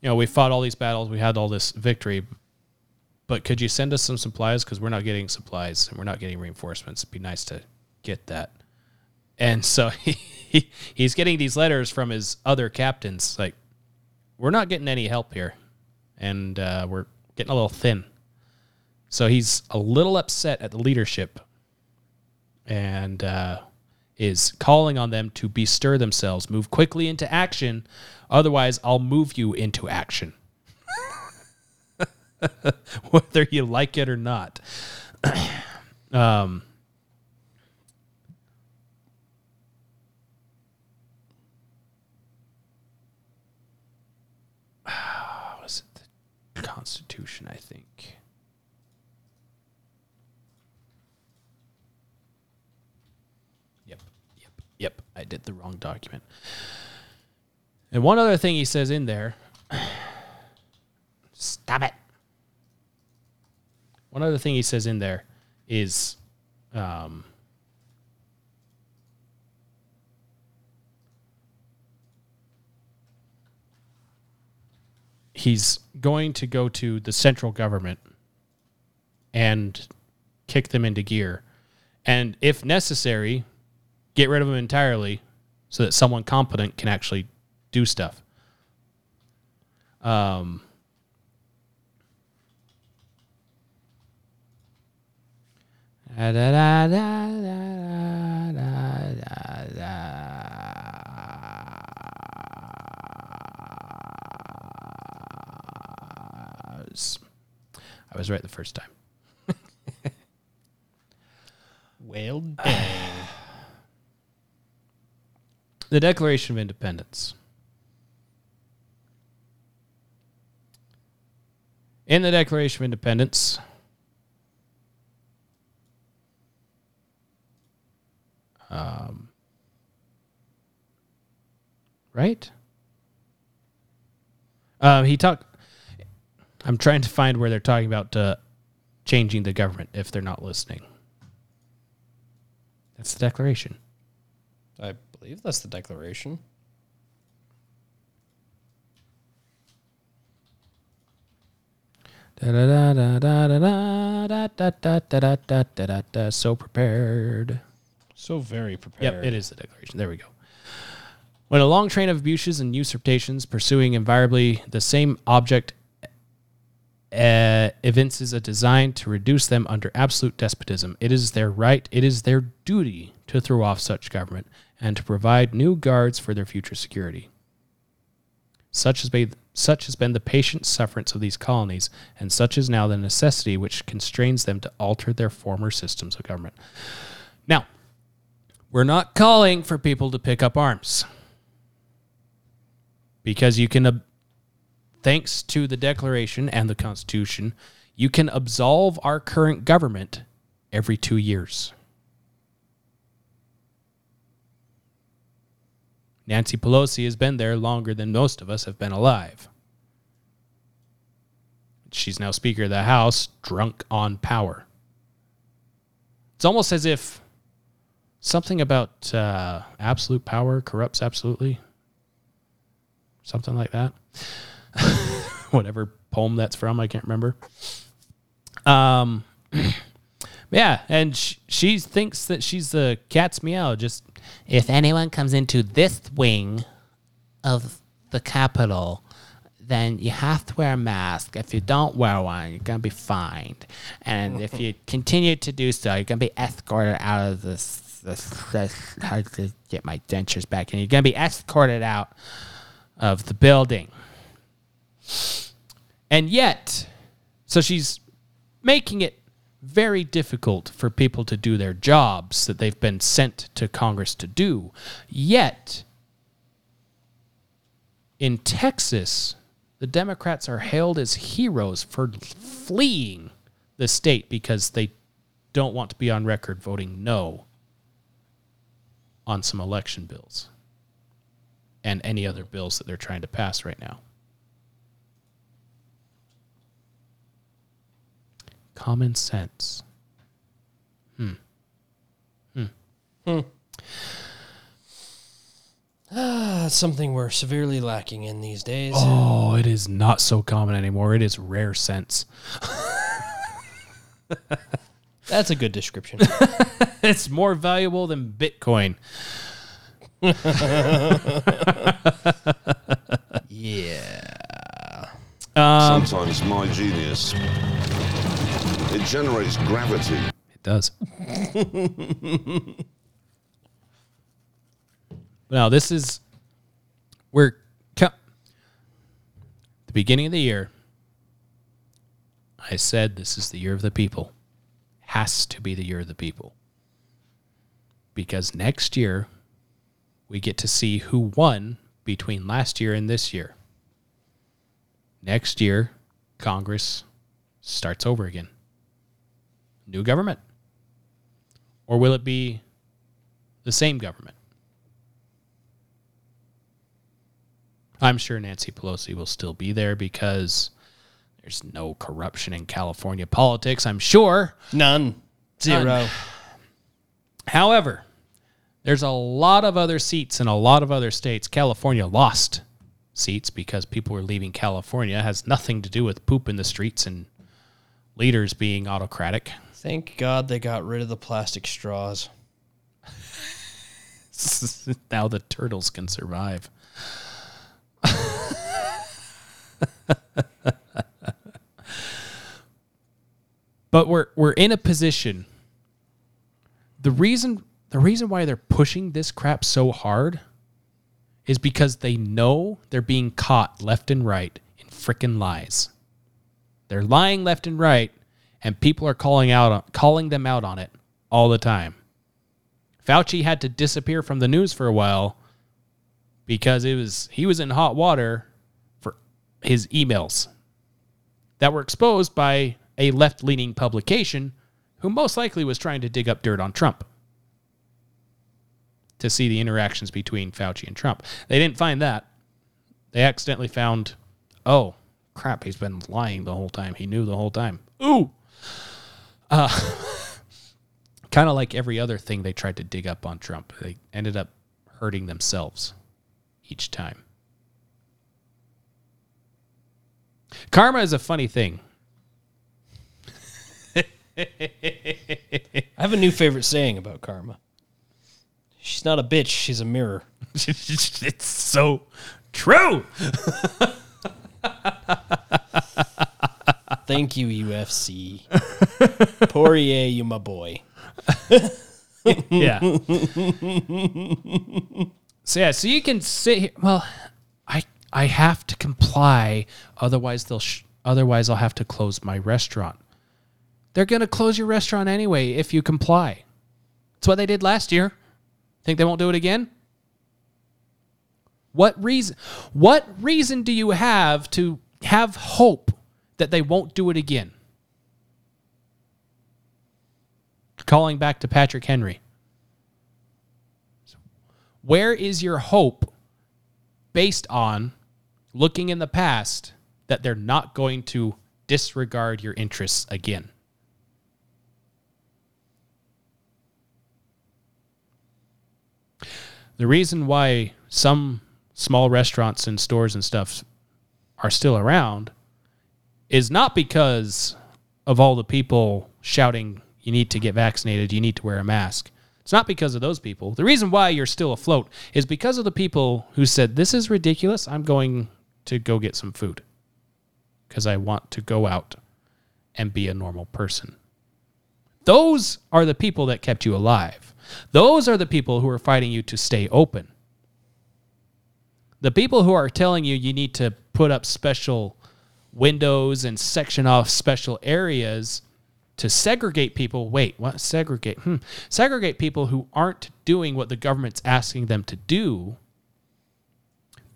you know we fought all these battles, we had all this victory, but could you send us some supplies because we're not getting supplies and we're not getting reinforcements. It'd be nice to get that. And so he, he's getting these letters from his other captains, like we're not getting any help here and uh, we're getting a little thin. So he's a little upset at the leadership and uh, is calling on them to bestir themselves, move quickly into action. Otherwise, I'll move you into action, whether you like it or not. um, was it the Constitution? I think. Yep, yep, yep. I did the wrong document. And one other thing he says in there. Stop it. One other thing he says in there is um, he's going to go to the central government and kick them into gear. And if necessary, get rid of them entirely so that someone competent can actually do stuff. Um, da, da, da, I was right the first time. well done. The Declaration of Independence. In the Declaration of Independence, um, right? Um, he talked. I'm trying to find where they're talking about uh, changing the government if they're not listening. That's the Declaration believe that's the Declaration. So prepared. So very prepared. Yep, it is the Declaration. There we go. When a long train of abuses and usurpations pursuing invariably the same object uh, evinces a design to reduce them under absolute despotism, it is their right, it is their duty to throw off such government and to provide new guards for their future security. Such has been such has been the patient sufferance of these colonies, and such is now the necessity which constrains them to alter their former systems of government. Now, we're not calling for people to pick up arms. Because you can, ab- thanks to the Declaration and the Constitution, you can absolve our current government every two years. Nancy Pelosi has been there longer than most of us have been alive. She's now Speaker of the House, drunk on power. It's almost as if something about uh, absolute power corrupts absolutely. something like that. Whatever poem that's from, I can't remember. Um, yeah, and sh- she thinks that she's the cat's meow. Just if anyone comes into this wing of the Capitol, then you have to wear a mask. If you don't wear one, you're gonna be fined. And if you continue to do so, you're gonna be escorted out of this. This, this how to get my dentures back, and you're gonna be escorted out of the building. And yet, so she's making it very difficult for people to do their jobs that they've been sent to Congress to do. Yet, in Texas, the Democrats are hailed as heroes for fleeing the state because they don't want to be on record voting no on some election bills and any other bills that they're trying to pass right now. Common sense. That's something we're severely lacking in these days. Oh, it is not so common anymore. It is rare sense. That's a good description. It's more valuable than Bitcoin. yeah. Um, Sometimes my genius it generates gravity. It does. now, this is we're co- the beginning of the year. I said this is the year of the people. Has to be the year of the people. Because next year we get to see who won between last year and this year. Next year, Congress starts over again new government? Or will it be the same government? I'm sure Nancy Pelosi will still be there because there's no corruption in California politics, I'm sure. None. Zero. However, there's a lot of other seats in a lot of other states. California lost seats because people were leaving California. It has nothing to do with poop in the streets and leaders being autocratic. Thank God they got rid of the plastic straws. now the turtles can survive. but we're we're in a position. The reason the reason why they're pushing this crap so hard is because they know they're being caught left and right in frickin' lies. They're lying left and right, and people are calling out calling them out on it all the time. Fauci had to disappear from the news for a while because it was he was in hot water for his emails that were exposed by a left-leaning publication who most likely was trying to dig up dirt on Trump to see the interactions between Fauci and Trump. They didn't find that. They accidentally found, oh, crap, he's been lying the whole time. He knew the whole time. Ooh. Uh, kind of like every other thing they tried to dig up on Trump. They ended up hurting themselves each time. Karma is a funny thing. I have a new favorite saying about karma. She's not a bitch, she's a mirror. it's so true. Thank you, UFC. Poirier, you my boy. Yeah. so yeah, so you can sit here. Well, I I have to comply, otherwise they'll. Sh- otherwise, I'll have to close my restaurant. They're gonna close your restaurant anyway if you comply. That's what they did last year. Think they won't do it again? What reason? What reason do you have to have hope that they won't do it again? Calling back to Patrick Henry. Where is your hope based on looking in the past that they're not going to disregard your interests again? The reason why some small restaurants and stores and stuff are still around is not because of all the people shouting, you need to get vaccinated, you need to wear a mask. It's not because of those people. The reason why you're still afloat is because of the people who said, This is ridiculous. I'm going to go get some food because I want to go out and be a normal person. Those are the people that kept you alive. Those are the people who are fighting you to stay open. The people who are telling you you need to put up special windows and section off special areas to segregate people. Wait, what? Segregate? Hmm. Segregate people who aren't doing what the government's asking them to do.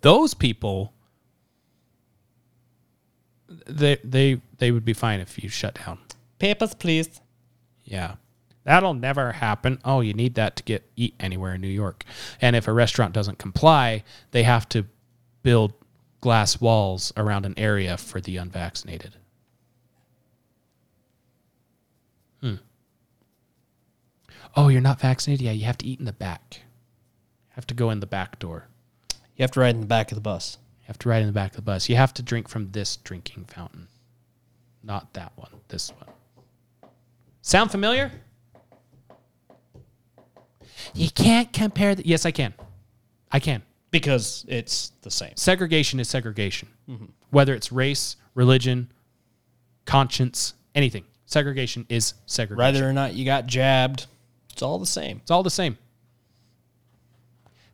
Those people, they they they would be fine if you shut down. Papers, please. Yeah. That'll never happen. Oh, you need that to get eat anywhere in New York. And if a restaurant doesn't comply, they have to build glass walls around an area for the unvaccinated. Hmm. Oh, you're not vaccinated? Yeah, you have to eat in the back. You have to go in the back door. You have to ride in the back of the bus. You have to ride in the back of the bus. You have to drink from this drinking fountain. Not that one, this one. Sound familiar? You can't compare the Yes, I can. I can. Because it's the same. Segregation is segregation. Whether it's race, religion, conscience, anything. Segregation is segregation. Whether or not you got jabbed, it's all the same. It's all the same.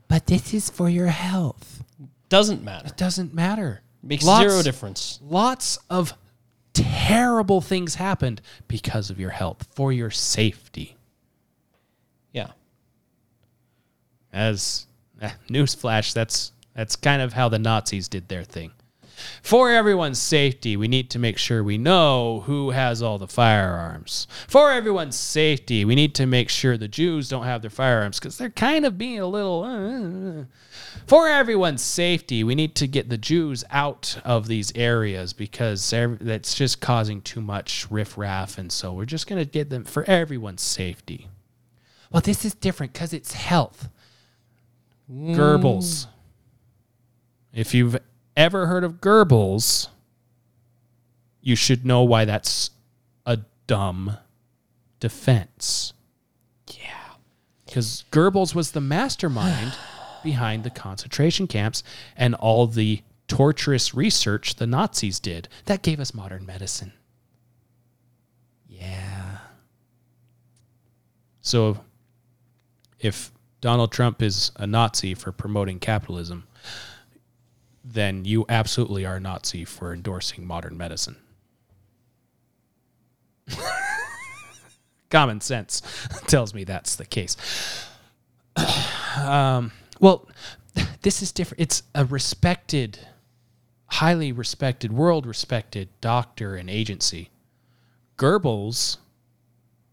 But this is for your health. Doesn't matter. It doesn't matter. Makes Lots- zero difference. Lots of terrible things happened because of your health, for your safety. Yeah. As eh, newsflash, that's that's kind of how the Nazis did their thing. For everyone's safety, we need to make sure we know who has all the firearms. For everyone's safety, we need to make sure the Jews don't have their firearms because they're kind of being a little. uh, for everyone's safety, we need to get the Jews out of these areas because that's just causing too much riffraff, and so we're just going to get them for everyone's safety. Well, this is different because it's health. Goebbels. Mm. If you've ever heard of Goebbels, you should know why that's a dumb defense. Yeah. Because Goebbels was the mastermind behind the concentration camps and all the torturous research the Nazis did that gave us modern medicine. Yeah. So if Donald Trump is a Nazi for promoting capitalism, then you absolutely are a Nazi for endorsing modern medicine. Common sense tells me that's the case. um, well, this is different. It's a respected, highly respected, world respected doctor and agency. Goebbels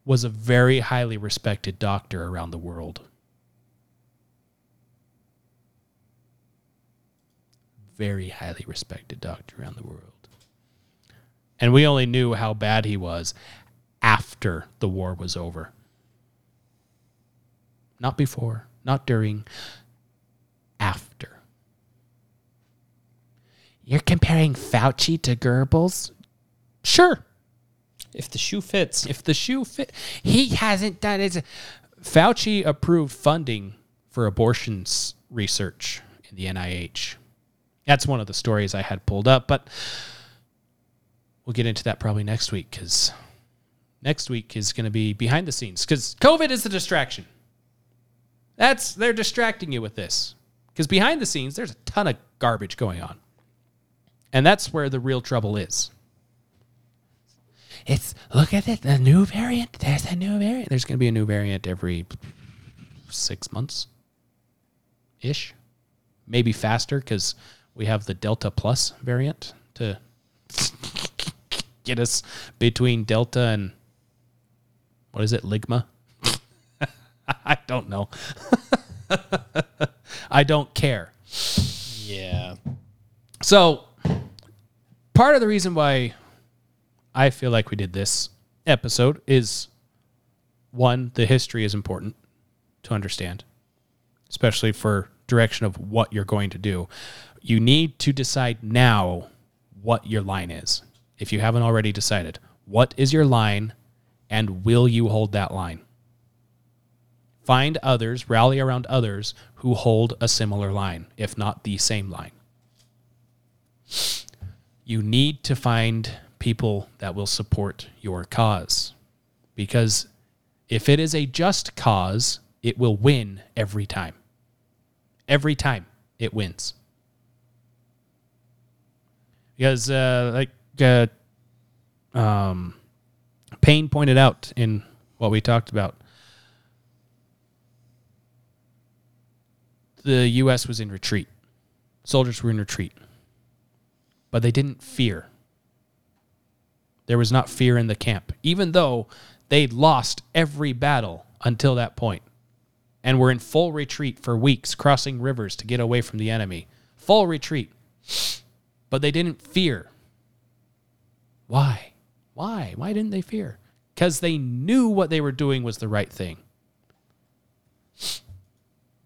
was a very highly respected doctor around the world. Very highly respected doctor around the world. And we only knew how bad he was after the war was over. Not before, not during, after. You're comparing Fauci to Goebbels? Sure. If the shoe fits. If the shoe fit, he hasn't done it. Fauci approved funding for abortions research in the NIH. That's one of the stories I had pulled up, but we'll get into that probably next week because next week is going to be behind the scenes because COVID is the distraction. That's they're distracting you with this because behind the scenes there's a ton of garbage going on, and that's where the real trouble is. It's look at it, the new variant. There's a new variant. There's going to be a new variant every six months ish. Maybe faster because we have the Delta Plus variant to get us between Delta and what is it, Ligma? I don't know. I don't care. Yeah. So, part of the reason why I feel like we did this episode is one, the history is important to understand, especially for direction of what you're going to do. You need to decide now what your line is. If you haven't already decided, what is your line and will you hold that line? Find others, rally around others who hold a similar line, if not the same line. You need to find people that will support your cause. Because if it is a just cause, it will win every time. Every time it wins. Because, uh, like, uh, um, Paine pointed out in what we talked about, the U.S. was in retreat. Soldiers were in retreat. But they didn't fear. There was not fear in the camp, even though they'd lost every battle until that point and were in full retreat for weeks, crossing rivers to get away from the enemy. Full retreat. But they didn't fear. Why? Why? Why didn't they fear? Because they knew what they were doing was the right thing.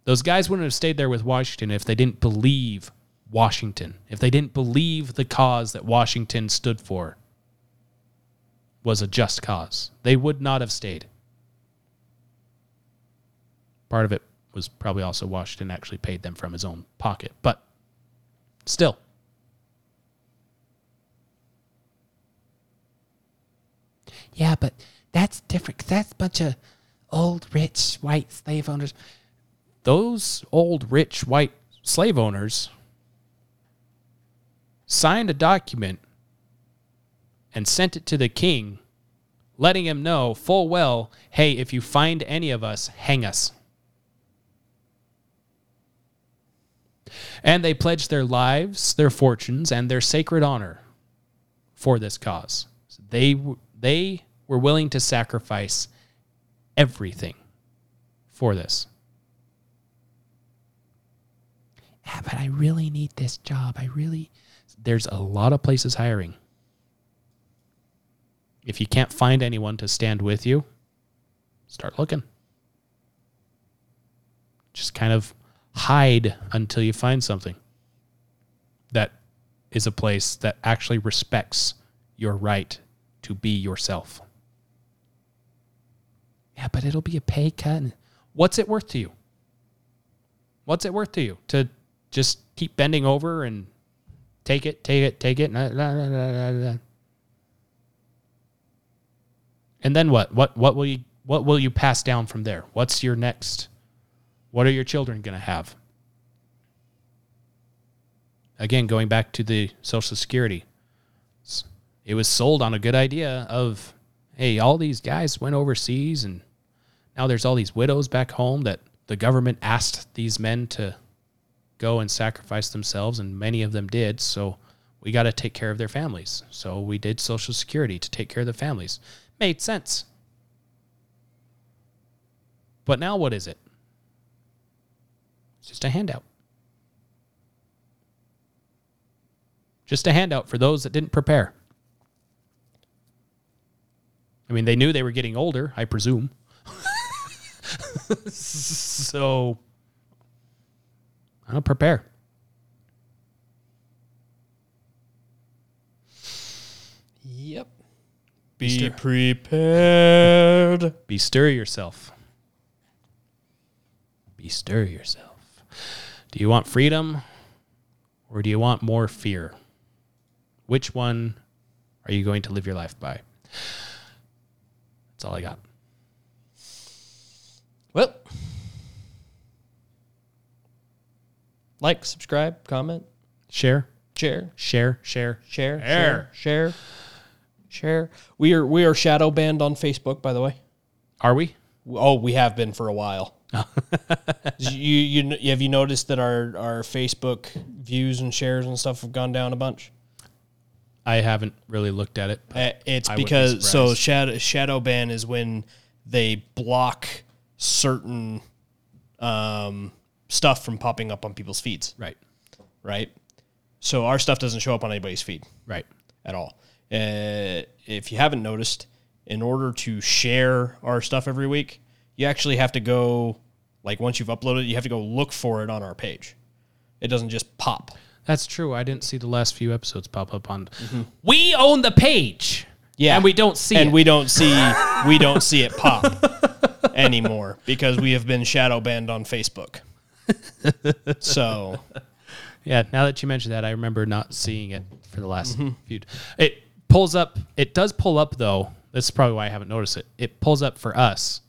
Those guys wouldn't have stayed there with Washington if they didn't believe Washington, if they didn't believe the cause that Washington stood for was a just cause. They would not have stayed. Part of it was probably also Washington actually paid them from his own pocket, but still. Yeah, but that's different. that's a bunch of old, rich, white slave owners. those old rich white slave owners signed a document and sent it to the king letting him know full well hey if you find any of us hang us and they pledged their lives their fortunes and their sacred honor for this cause they they were willing to sacrifice everything for this Yeah, but I really need this job. I really. there's a lot of places hiring. If you can't find anyone to stand with you, start looking. Just kind of hide until you find something that is a place that actually respects your right to be yourself. Yeah, but it'll be a pay cut. What's it worth to you? What's it worth to you to just keep bending over and take it, take it, take it? And then what? What what will you what will you pass down from there? What's your next? What are your children going to have? Again, going back to the Social Security, it was sold on a good idea of, hey, all these guys went overseas and now there's all these widows back home that the government asked these men to go and sacrifice themselves, and many of them did. So we got to take care of their families. So we did Social Security to take care of the families. Made sense. But now what is it? It's just a handout. Just a handout for those that didn't prepare. I mean, they knew they were getting older, I presume. so I don't prepare. Yep. Be prepared. Be stir yourself. Be stir yourself. Do you want freedom or do you want more fear? Which one are you going to live your life by? That's all I got. Well, like, subscribe, comment, Share, share, share, share, share, Share. share, share, share. We are we are shadow banned on Facebook, by the way. Are we? Oh, we have been for a while. you, you have you noticed that our our Facebook views and shares and stuff have gone down a bunch? I haven't really looked at it. Uh, it's I wouldn't be because so surprised. shadow shadow ban is when they block certain um, stuff from popping up on people's feeds, right, right? So our stuff doesn't show up on anybody's feed right. at all. Uh, if you haven't noticed, in order to share our stuff every week, you actually have to go Like once you've uploaded, you have to go look for it on our page. It doesn't just pop. That's true. I didn't see the last few episodes pop up on. We own the page. Yeah, and we don't see and it. we don't see we don't see it pop anymore because we have been shadow banned on Facebook. So Yeah, now that you mentioned that, I remember not seeing it for the last few. It pulls up. It does pull up though. This is probably why I haven't noticed it. It pulls up for us.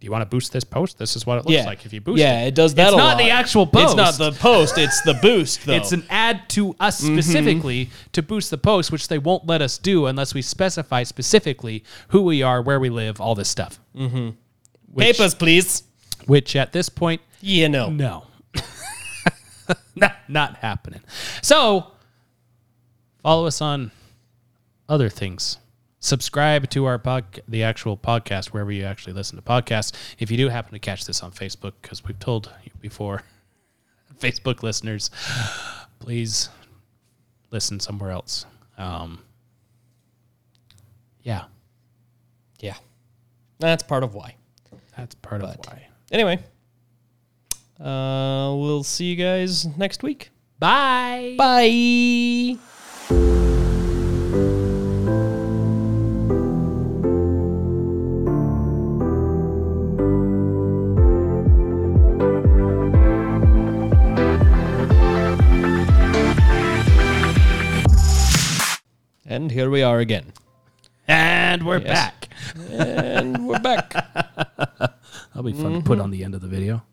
Do you want to boost this post? This is what it looks yeah, like if you boost yeah, it. it does that. It's a not lot. the actual post. It's not the post. It's the boost. Though. It's an ad to us specifically to boost the post, which they won't let us do unless we specify specifically who we are, where we live, all this stuff. Mm-hmm. Which, papers, please. which at this point You know. no. not, not happening. So, follow us on other things. Subscribe to our pod, the actual podcast, wherever you actually listen to podcasts. If you do happen to catch this on Facebook, because we've told you before, Facebook listeners, please listen somewhere else. Um, yeah, Yeah, that's part of why. That's part of But- why. Anyway, uh, we'll see you guys next week. Bye. Bye. And here we are again. And we're Yes. back. And we're back. That'll be fun to put on the end of the video.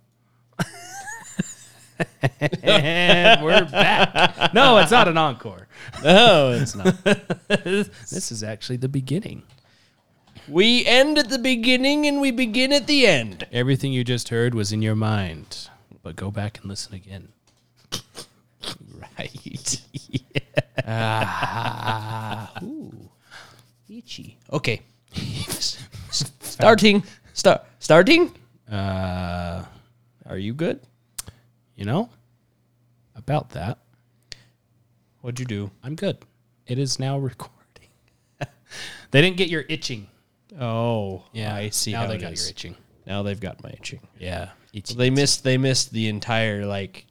and we're back. No, it's not an encore. No, it's not. This is actually the beginning. We end at the beginning and we begin at the end. Everything you just heard was in your mind, but go back and listen again. Right. Ah. Ooh. Itchy. Okay. Starting. Start. Starting. Uh, Are you good? you know, about that, What'd you do? I'm good. It is now recording. they didn't get your itching. Oh, Yeah, I see Now how they it got is. your itching. Now they've got my itching. Yeah. They missed. They missed the entire like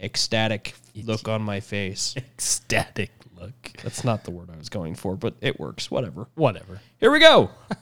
ecstatic look on my face. ecstatic look. That's not the word I was going for, but it works. Whatever. Whatever. Here we go.